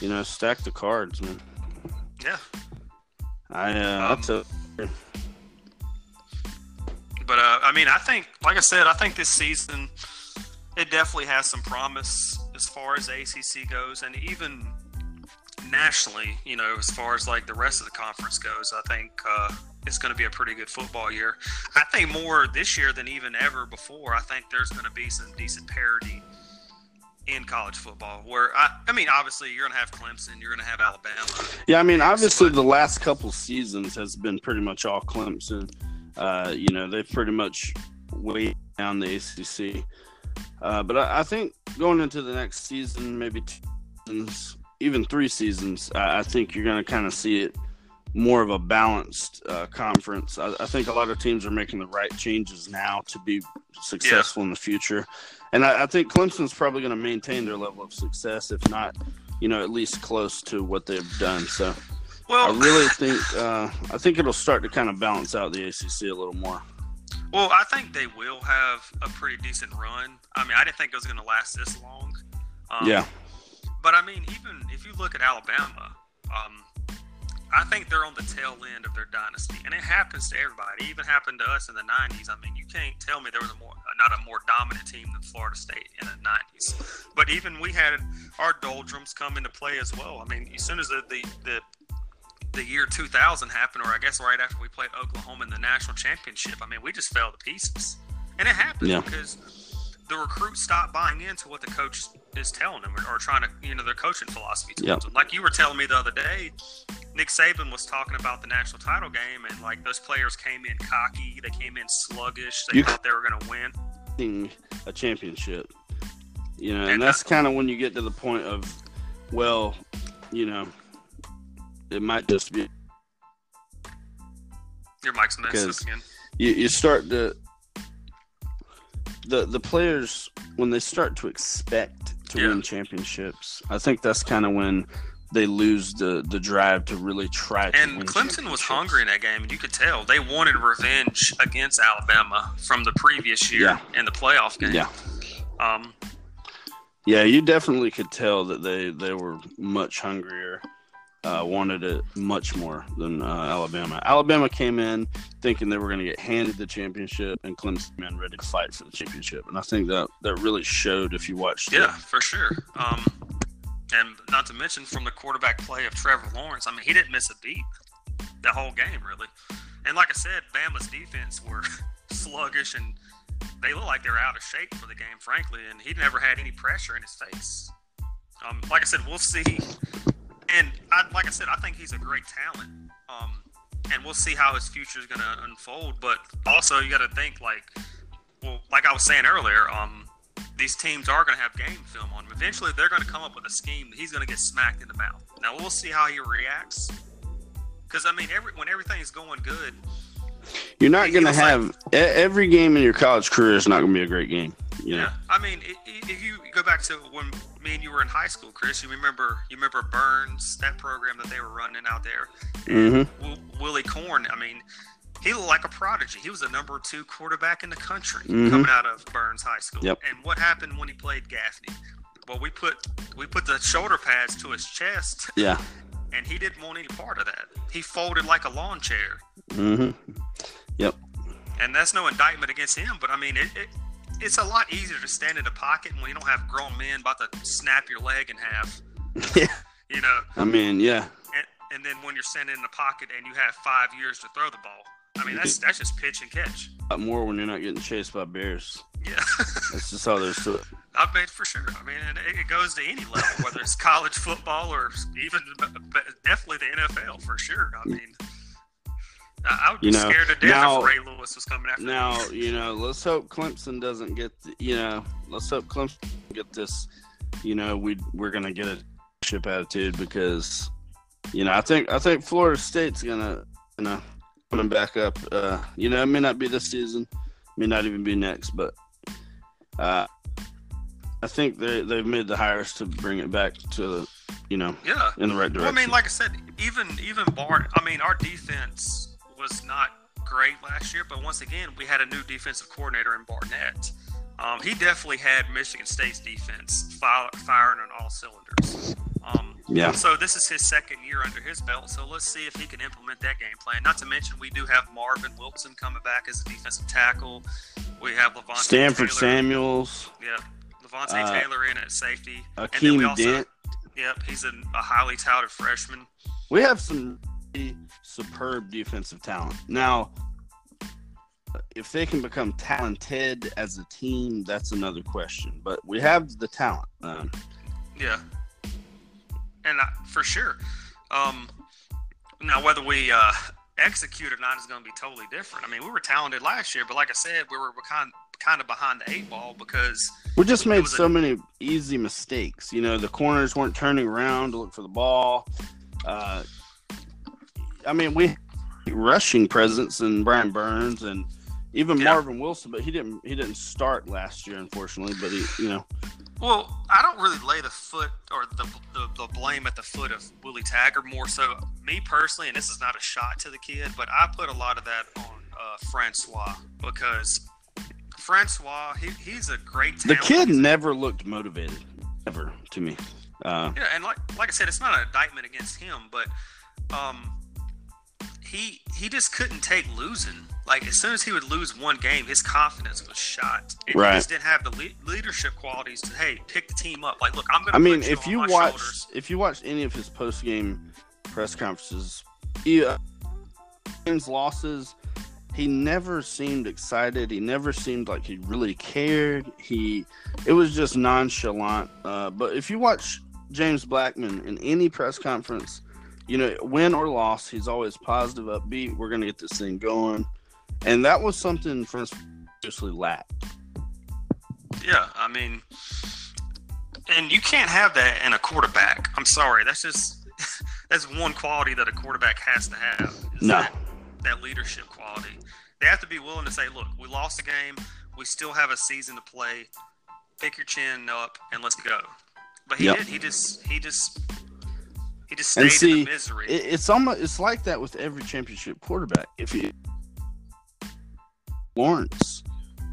you know, stack the cards, man. Yeah, I uh, Um, that's a but uh, I mean, I think, like I said, I think this season it definitely has some promise as far as ACC goes, and even nationally, you know, as far as like the rest of the conference goes, I think uh, it's going to be a pretty good football year. I think more this year than even ever before. I think there's going to be some decent parity in college football. Where I, I mean, obviously you're going to have Clemson, you're going to have Alabama. Yeah, I mean, obviously the last couple seasons has been pretty much all Clemson. Uh, you know, they've pretty much weighed down the ACC. Uh, but I, I think going into the next season, maybe two seasons, even three seasons, I, I think you're going to kind of see it more of a balanced uh, conference. I, I think a lot of teams are making the right changes now to be successful in the future. And I, I think Clemson's probably going to maintain their level of success, if not, you know, at least close to what they've done. So Well, I really think uh, I think it'll start to kind of balance out the ACC a little more. Well, I think they will have a pretty decent run. I mean, I didn't think it was going to last this long. Um, yeah, But I mean, even if you look at Alabama, um, I think they're on the tail end of their dynasty, and it happens to everybody. It even happened to us in the '90s. I mean, you can't tell me there was a more not a more dominant team than Florida State in the '90s. But even we had our doldrums come into play as well. I mean, as soon as the the, the the year 2000 happened, or I guess right after we played Oklahoma in the national championship, I mean, we just fell to pieces. And it happened Yeah. because the recruits stop buying into what the coach is telling them or, or trying to, you know, their coaching philosophy towards Yeah. them. Like you were telling me the other day, Nick Saban was talking about the national title game, and like those players came in cocky, they came in sluggish, they You- thought they were going to win. A championship. You know, and And that's kind of when you get to the point of, well, you know, it might just be Your mic's messed up again. you, you start to the the players when they start to expect to Yeah. win championships. I think that's kind of when they lose the the drive to really try to win. And Clemson was hungry in that game, and you could tell they wanted revenge against Alabama from the previous year Yeah. in the playoff game. Yeah. Um, Yeah, you definitely could tell that they they were much hungrier, uh, wanted it much more than uh, Alabama. Alabama came in thinking they were going to get handed the championship, and Clemson came in ready to fight for the championship. And I think that that really showed if you watched. yeah, for sure. Um, and not to mention from the quarterback play of Trevor Lawrence. I mean, he didn't miss a beat the whole game, really. And like I said, Bama's defense were sluggish and they looked like they were out of shape for the game, frankly. And he never had any pressure in his face. Um, like I said, we'll see. And I, like I said, I think he's a great talent. Um, and we'll see how his future is going to unfold. But also, you got to think like, well, like I was saying earlier, um, these teams are going to have game film on him. Eventually, they're going to come up with a scheme that he's going to get smacked in the mouth. Now we'll see how he reacts. Because I mean, every when everything's going good, You're not going to like- have e- every game in your college career is not going to be a great game. Know? Yeah, I mean, if you go back to when me and you were in high school, Chris, you remember you remember Burns, that program that they were running out there. Mhm. Will, Willie Korn, I mean, he looked like a prodigy. He was the number two quarterback in the country Mhm. coming out of Burns High School. Yep. And what happened when he played Gaffney? Well, we put we put the shoulder pads to his chest, Yeah. and he didn't want any part of that. He folded like a lawn chair. hmm Yep. and that's no indictment against him. But I mean, it, it it's a lot easier to stand in the pocket when you don't have grown men about to snap your leg in half. Yeah. You know, I mean, yeah. and, and then when you're standing in the pocket and you have five years to throw the ball. I mean, that's that's just pitch and catch. A more when you're not getting chased by bears. Yeah, That's just all there's to it. I mean for sure. I mean, it goes to any level, whether it's college football or even definitely the NFL for sure. I mean. I would be You know, scared to death now- if Ray Lewis was coming after. Now, you know, let's hope Clemson doesn't get, the, you know, let's hope Clemson get this, you know, we we're going to get a chip attitude because, you know, I think I think Florida State's going to, you know, coming back up. Uh, you know, it may not be this season, may not even be next, but uh, I think they they've made the hires to bring it back to the, you know, Yeah, in the right Well, I mean, like I said, even even Bart. I mean, our defense was not great last year, but once again, we had a new defensive coordinator in Barnett. Um, he definitely had Michigan State's defense fire, firing on all cylinders. Um, Yeah. So this is his second year under his belt. So let's see if he can implement that game plan. Not to mention, we do have Marvin Wilson coming back as a defensive tackle. We have Levonta Stanford Taylor. Samuels, Yeah, Levonta Uh, Taylor in at safety. and then we Akeem also, Dent. Yep, he's a, a highly touted freshman. We have some superb defensive talent. Now, if they can become talented as a team, that's another question. But we have the talent. Um, Yeah, and I, for sure. Um, now, whether we uh, execute or not is going to be totally different. I mean, we were talented last year, but like I said, we were kind kind of behind the eight ball because we just made was a- so many easy mistakes. You know, the corners weren't turning around to look for the ball. Uh, I mean, we rushing presence and Brian Burns and even Yeah. Marvin Wilson, but he didn't he didn't start last year, unfortunately. But he, you know, Well, I don't really lay the foot or the, the, the blame at the foot of Willie Taggart more so me personally, and this is not a shot to the kid, but I put a lot of that on uh, Francois because Francois, he, he's a great the kid never looked motivated ever to me. Uh, Yeah, and like like I said, it's not an indictment against him, but um, he he just couldn't take losing. Like as soon as he would lose one game, his confidence was shot, and Right. he just didn't have the le- leadership qualities to hey pick the team up. Like, look, I'm gonna. I mean, if on you watch shoulders. if you watch any of his post game press conferences, he, uh, games losses, he never seemed excited. He never seemed like he really cared. He it was just nonchalant. Uh, but if you watch James Blackman in any press conference, you know, win or loss, he's always positive, upbeat. We're gonna get this thing going, and that was something Francois seriously lacked. Yeah, I mean, and you can't have that in a quarterback. I'm sorry, that's just that's one quality that a quarterback has to have. is No. that, that leadership quality. They have to be willing to say, "Look, we lost the game. We still have a season to play. Pick your chin up and let's go." But he Yep. did. He just he just he just And stayed in see, the misery. It, it's almost it's like that with every championship quarterback. If you Lawrence,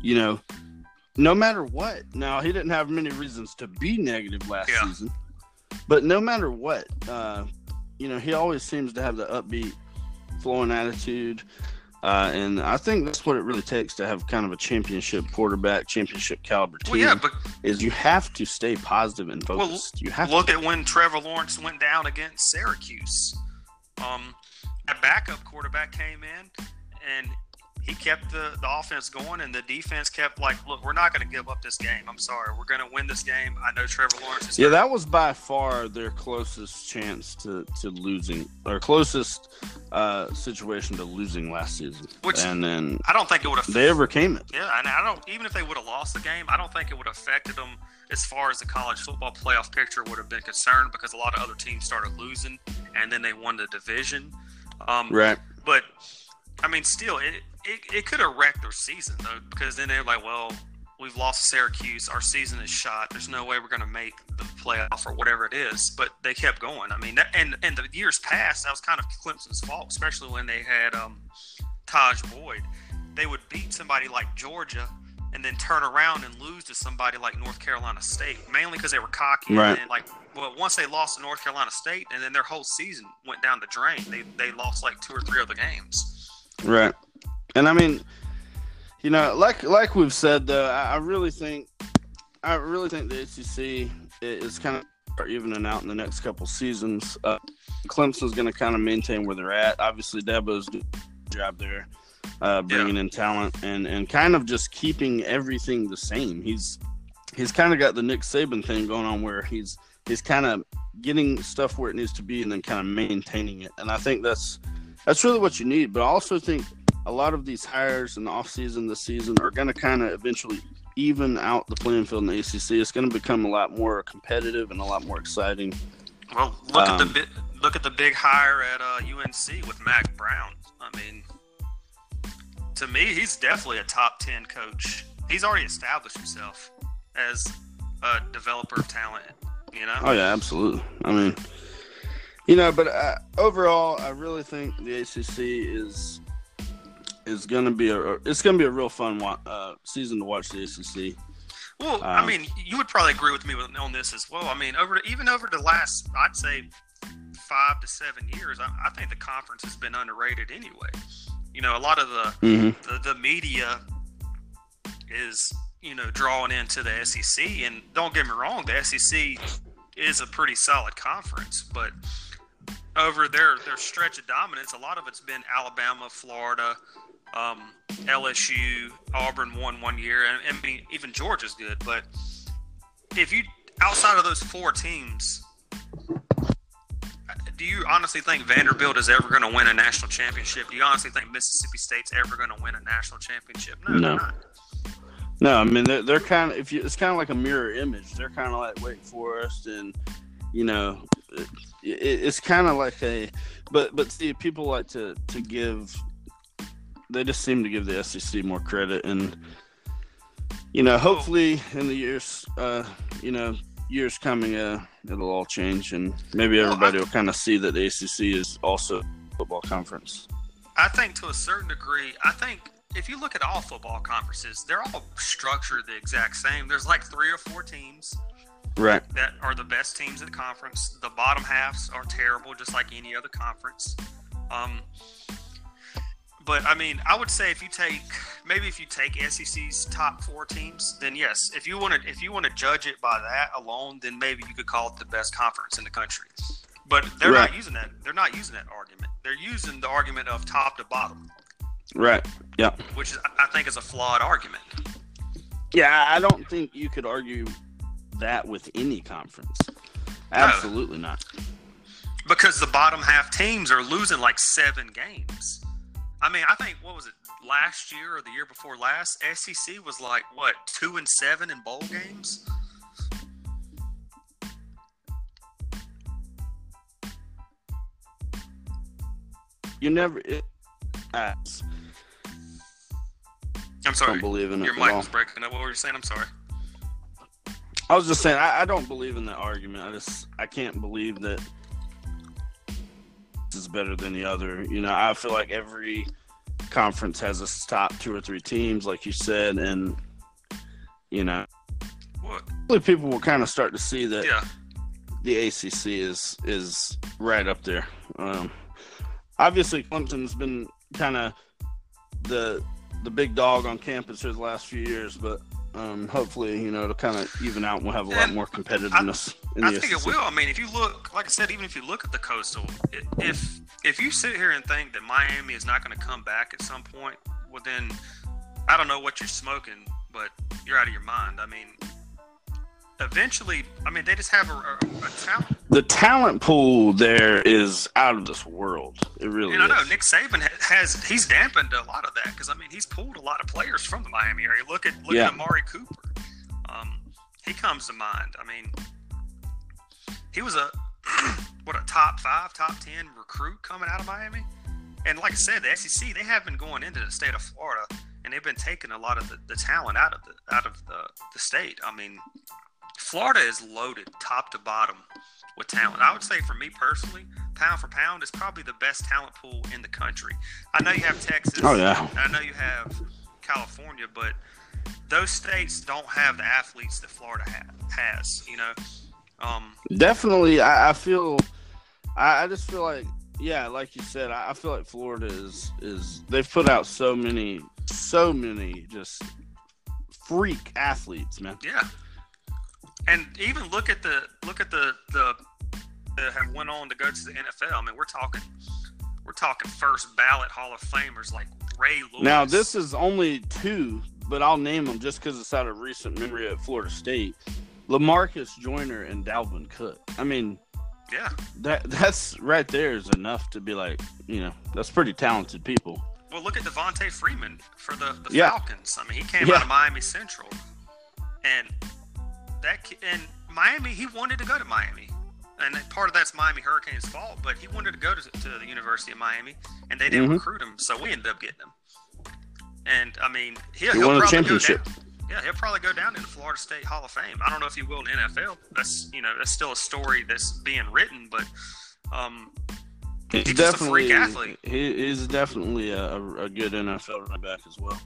you know, no matter what. Now he didn't have many reasons to be negative last Yeah. season, but no matter what, uh, you know, he always seems to have the upbeat, flowing attitude. Uh, and I think that's what it really takes to have kind of a championship quarterback, championship caliber team. well, yeah, but is you have to stay positive and Well, focused. you have look to. at when Trevor Lawrence went down against Syracuse. Um, a backup quarterback came in and he kept the, the offense going, and the defense kept like, look, we're not going to give up this game. I'm sorry, we're going to win this game. I know Trevor Lawrence is Yeah, hurt. that was by far their closest chance to, to losing, or closest uh, situation to losing last season. Which- and then I don't think it would have. they overcame it. Yeah, and I don't. Even if they would have lost the game, I don't think it would have affected them as far as the college football playoff picture would have been concerned because a lot of other teams started losing, and then they won the division. Um, Right. But I mean, still, it it, it could have wrecked their season though, because then they're like, well, we've lost Syracuse, our season is shot. There's no way we're going to make the playoff or whatever it is. But they kept going. I mean, that, and and the years past, that was kind of Clemson's fault, especially when they had um, Tajh Boyd. They would beat somebody like Georgia and then turn around and lose to somebody like North Carolina State, mainly because they were cocky. Right. And like, well, once they lost to North Carolina State, and then their whole season went down the drain. They they lost like two or three other games. Right. And I mean, you know, like like we've said though, I, I really think I really think the ACC is kind of evening out in the next couple seasons. Uh, Clemson's going to kind of maintain where they're at. Obviously, Dabo's doing a job there, uh, bringing in talent and and kind of just keeping everything the same. He's he's kind of got the Nick Saban thing going on where he's he's kind of getting stuff where it needs to be and then kind of maintaining it. And I think that's that's really what you need. But I also think a lot of these hires in the offseason this season are going to kind of eventually even out the playing field in the ACC. It's going to become a lot more competitive and a lot more exciting. Well, look Um, at the bi- look at the big hire at uh, UNC with Mack Brown. I mean, to me, he's definitely a top ten coach. He's already established himself as a developer of talent. You know, Oh yeah, absolutely. I mean, you know, but uh, overall, I really think the ACC is is going to be a it's going to be a real fun wa- uh, season to watch the ACC. Well, I Um, mean, you would probably agree with me on this as well. I mean, over even over the last, I'd say, five to seven years, I, I think the conference has been underrated anyway. You know, a lot of the, Mm-hmm. the the media is you know drawing into the SEC, and don't get me wrong, the SEC is a pretty solid conference, but over their their stretch of dominance, a lot of it's been Alabama, Florida, um, LSU, Auburn won one year, and I mean even Georgia's good. But if you outside of those four teams, do you honestly think Vanderbilt is ever going to win a national championship? Do you honestly think Mississippi State's ever going to win a national championship? No, No. No, I mean they're, they're kind of if you it's kind of like a mirror image. They're kind of like Wake Forest, and you know, it, it, it's kind of like a. But but see, people like to to give. They just seem to give the SEC more credit, and you know, hopefully in the years, uh, you know, years coming, uh, it'll all change, and maybe Well, everybody I- will kind of see that the ACC is also a football conference. I think to a certain degree, I think if you look at all football conferences, they're all structured the exact same. There's like three or four teams Right. that are the best teams in the conference. The bottom halves are terrible, just like any other conference. Um, but I mean, I would say if you take maybe if you take SEC's top four teams, then yes. If you want to if you want to judge it by that alone, then maybe you could call it the best conference in the country. But they're Right. not using that. They're not using that argument. They're using the argument of top to bottom, Right. Yeah. which is I think is a flawed argument. Yeah, I don't think you could argue that with any conference. Absolutely not. because the bottom half teams are losing like seven games. I mean, I think what was it last year or the year before last? SEC was like what two and seven in bowl games. You never. It, I I'm sorry, don't believe in your mic was breaking up. What were you saying? I'm sorry. I was just saying I, I don't believe in that argument. I just I can't believe that is better than the other. You know, I feel like every conference has its top two or three teams, like you said, and you know, hopefully people will kind of start to see that Yeah, the ACC is is right up there. Um, obviously, Clemson's been kind of the the big dog on campus for the last few years, but um, hopefully, you know, it'll kind of even out and we'll have a lot And more competitiveness in I the think it will. I mean, if you look, like I said, even if you look at the coastal, i- if if you sit here and think that Miami is not going to come back at some point, well then I don't know what you're smoking, but you're out of your mind. I mean, eventually, I mean, they just have a, a, a talent. The talent pool there is out of this world. It really And I know. Nick Saban has he's dampened a lot of that because I mean he's pulled a lot of players from the Miami area. Look at look Yeah. at Amari Cooper. Um, he comes to mind. I mean, he was a what a top five, top ten recruit coming out of Miami. and like I said, the SEC they have been going into the state of Florida, and they've been taking a lot of the, the talent out of the out of the, the state. I mean, Florida is loaded top to bottom with talent. I would say for me personally, pound for pound, is probably the best talent pool in the country. I know you have Texas. Oh yeah. I know you have California, but those states don't have the athletes that Florida ha- has. You know. Um, Definitely, I, I feel. I, I, just feel like, yeah, like you said, I, I feel like Florida is is they've put out so many, so many just freak athletes, man. Yeah. And even look at the look at the the that have went on to go to the NFL. I mean, we're talking we're talking first ballot Hall of Famers like Ray Lewis. Now this is only two, but I'll name them just because it's out of recent memory at Florida State. Lamarcus Joyner and Dalvin Cook. I mean, yeah, that that's right there is enough to be like, you know, that's pretty talented people. Well, look at Devonta Freeman for the, the yeah. Falcons. I mean, he came yeah. out of Miami Central, and that and Miami, he wanted to go to Miami and part of that's Miami Hurricanes' fault, but he wanted to go to, to the University of Miami, and they didn't mm-hmm. recruit him, so we ended up getting him. And I mean, he'll, he he'll won a championship. Yeah, he'll probably go down in the Florida State Hall of Fame. I don't know if he will in the NFL. That's you know that's still a story that's being written, but um, he's, he's definitely a freak athlete. He is definitely a, a good NFL running back as well.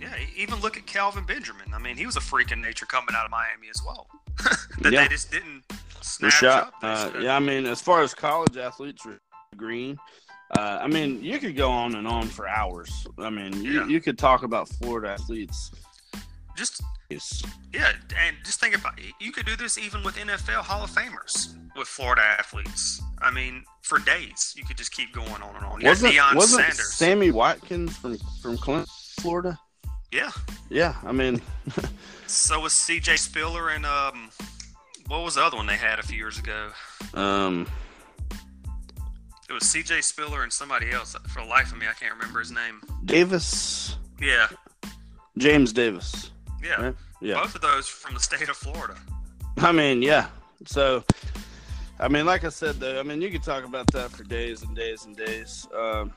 Yeah, even look at Kelvin Benjamin. I mean, he was a freak in nature coming out of Miami as well. that yeah. they just didn't Rashad, uh, yeah, I mean, as far as college athletes, are Greene. Uh, I mean, you could go on and on for hours. I mean, you, yeah. you could talk about Florida athletes. Just yeah, and just think about. You could do this even with NFL Hall of Famers with Florida athletes. I mean, for days you could just keep going on and on. You wasn't wasn't Sanders. Sammy Watkins from from Clinton, Florida? Yeah, yeah. I mean, so was C.J. Spiller and um, what was the other one they had a few years ago? Um, it was C.J. Spiller and somebody else. For the life of me, I can't remember his name. Davis. Yeah. James Davis. Yeah. Right? Yeah. Both of those from the state of Florida. I mean, yeah. So, I mean, like I said, though, I mean, you could talk about that for days and days and days. Um,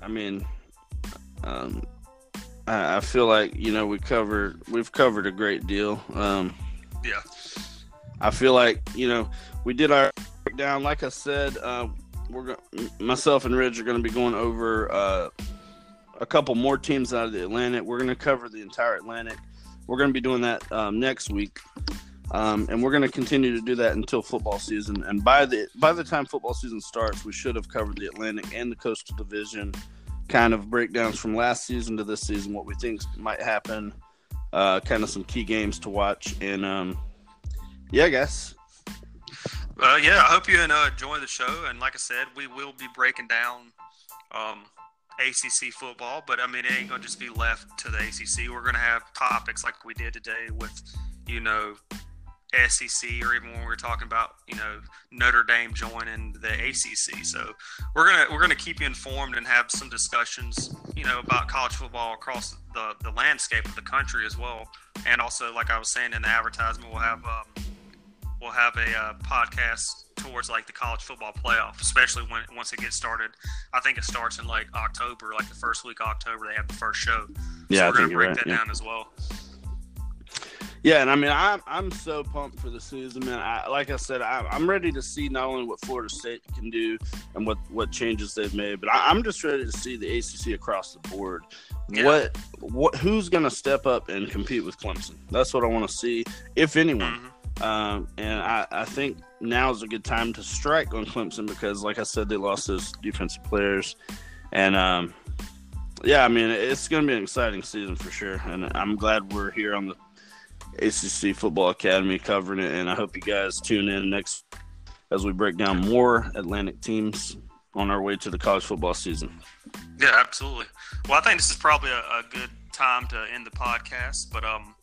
I mean, um, I, I, feel like you know we covered we've covered a great deal. Um, yeah. I feel like you know we did our breakdown. Like I said, uh, we're go- myself and Ridge are going to be going over uh, a couple more teams out of the Atlantic. We're going to cover the entire Atlantic. We're going to be doing that um, next week, um, and we're going to continue to do that until football season. And by the by the time football season starts, we should have covered the Atlantic and the Coastal Division. Kind of breakdowns from last season to this season, what we think might happen, uh, kind of some key games to watch. And um, yeah, I guess. Uh, yeah, I hope you uh, enjoy the show. And like I said, we will be breaking down um, ACC football, but I mean, it ain't going to just be left to the ACC. We're going to have topics like we did today with, you know, SEC or even when we were talking about you know Notre Dame joining the ACC. So we're gonna we're gonna keep you informed and have some discussions you know about college football across the the landscape of the country as well. And also, like I was saying in the advertisement, we'll have um, we'll have a uh, podcast towards like the college football playoff, especially when once it gets started. I think it starts in like October, like the first week of October. They have the first show. So yeah, we're gonna break right. that yeah. down as well. Yeah, and I mean, I'm I'm so pumped for the season, man. I, like I said, I, am ready to see not only what Florida State can do and what what changes they've made, but I, am just ready to see the ACC across the board. Yeah. What what who's going to step up and compete with Clemson? That's what I want to see, if anyone. Mm-hmm. Um, and I, I think now is a good time to strike on Clemson because, like I said, they lost those defensive players, and um, yeah, I mean, it's going to be an exciting season for sure. And I'm glad we're here on the ACC Football Academy covering it, and I hope you guys tune in next as we break down more Atlantic teams on our way to the college football season. Yeah, absolutely. Well, I think this is probably a, a good time to end the podcast, but um,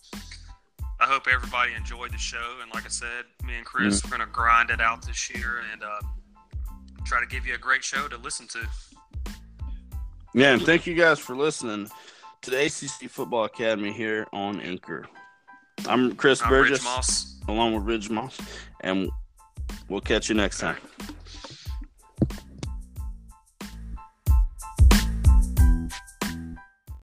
I hope everybody enjoyed the show. And like I said, me and Chris, mm-hmm. we're going to grind it out this year and uh, try to give you a great show to listen to. Yeah, and thank you guys for listening to the ACC Football Academy here on Anchor. I'm Chris I'm Burgess, along with Ridge Moss, and we'll catch you next time.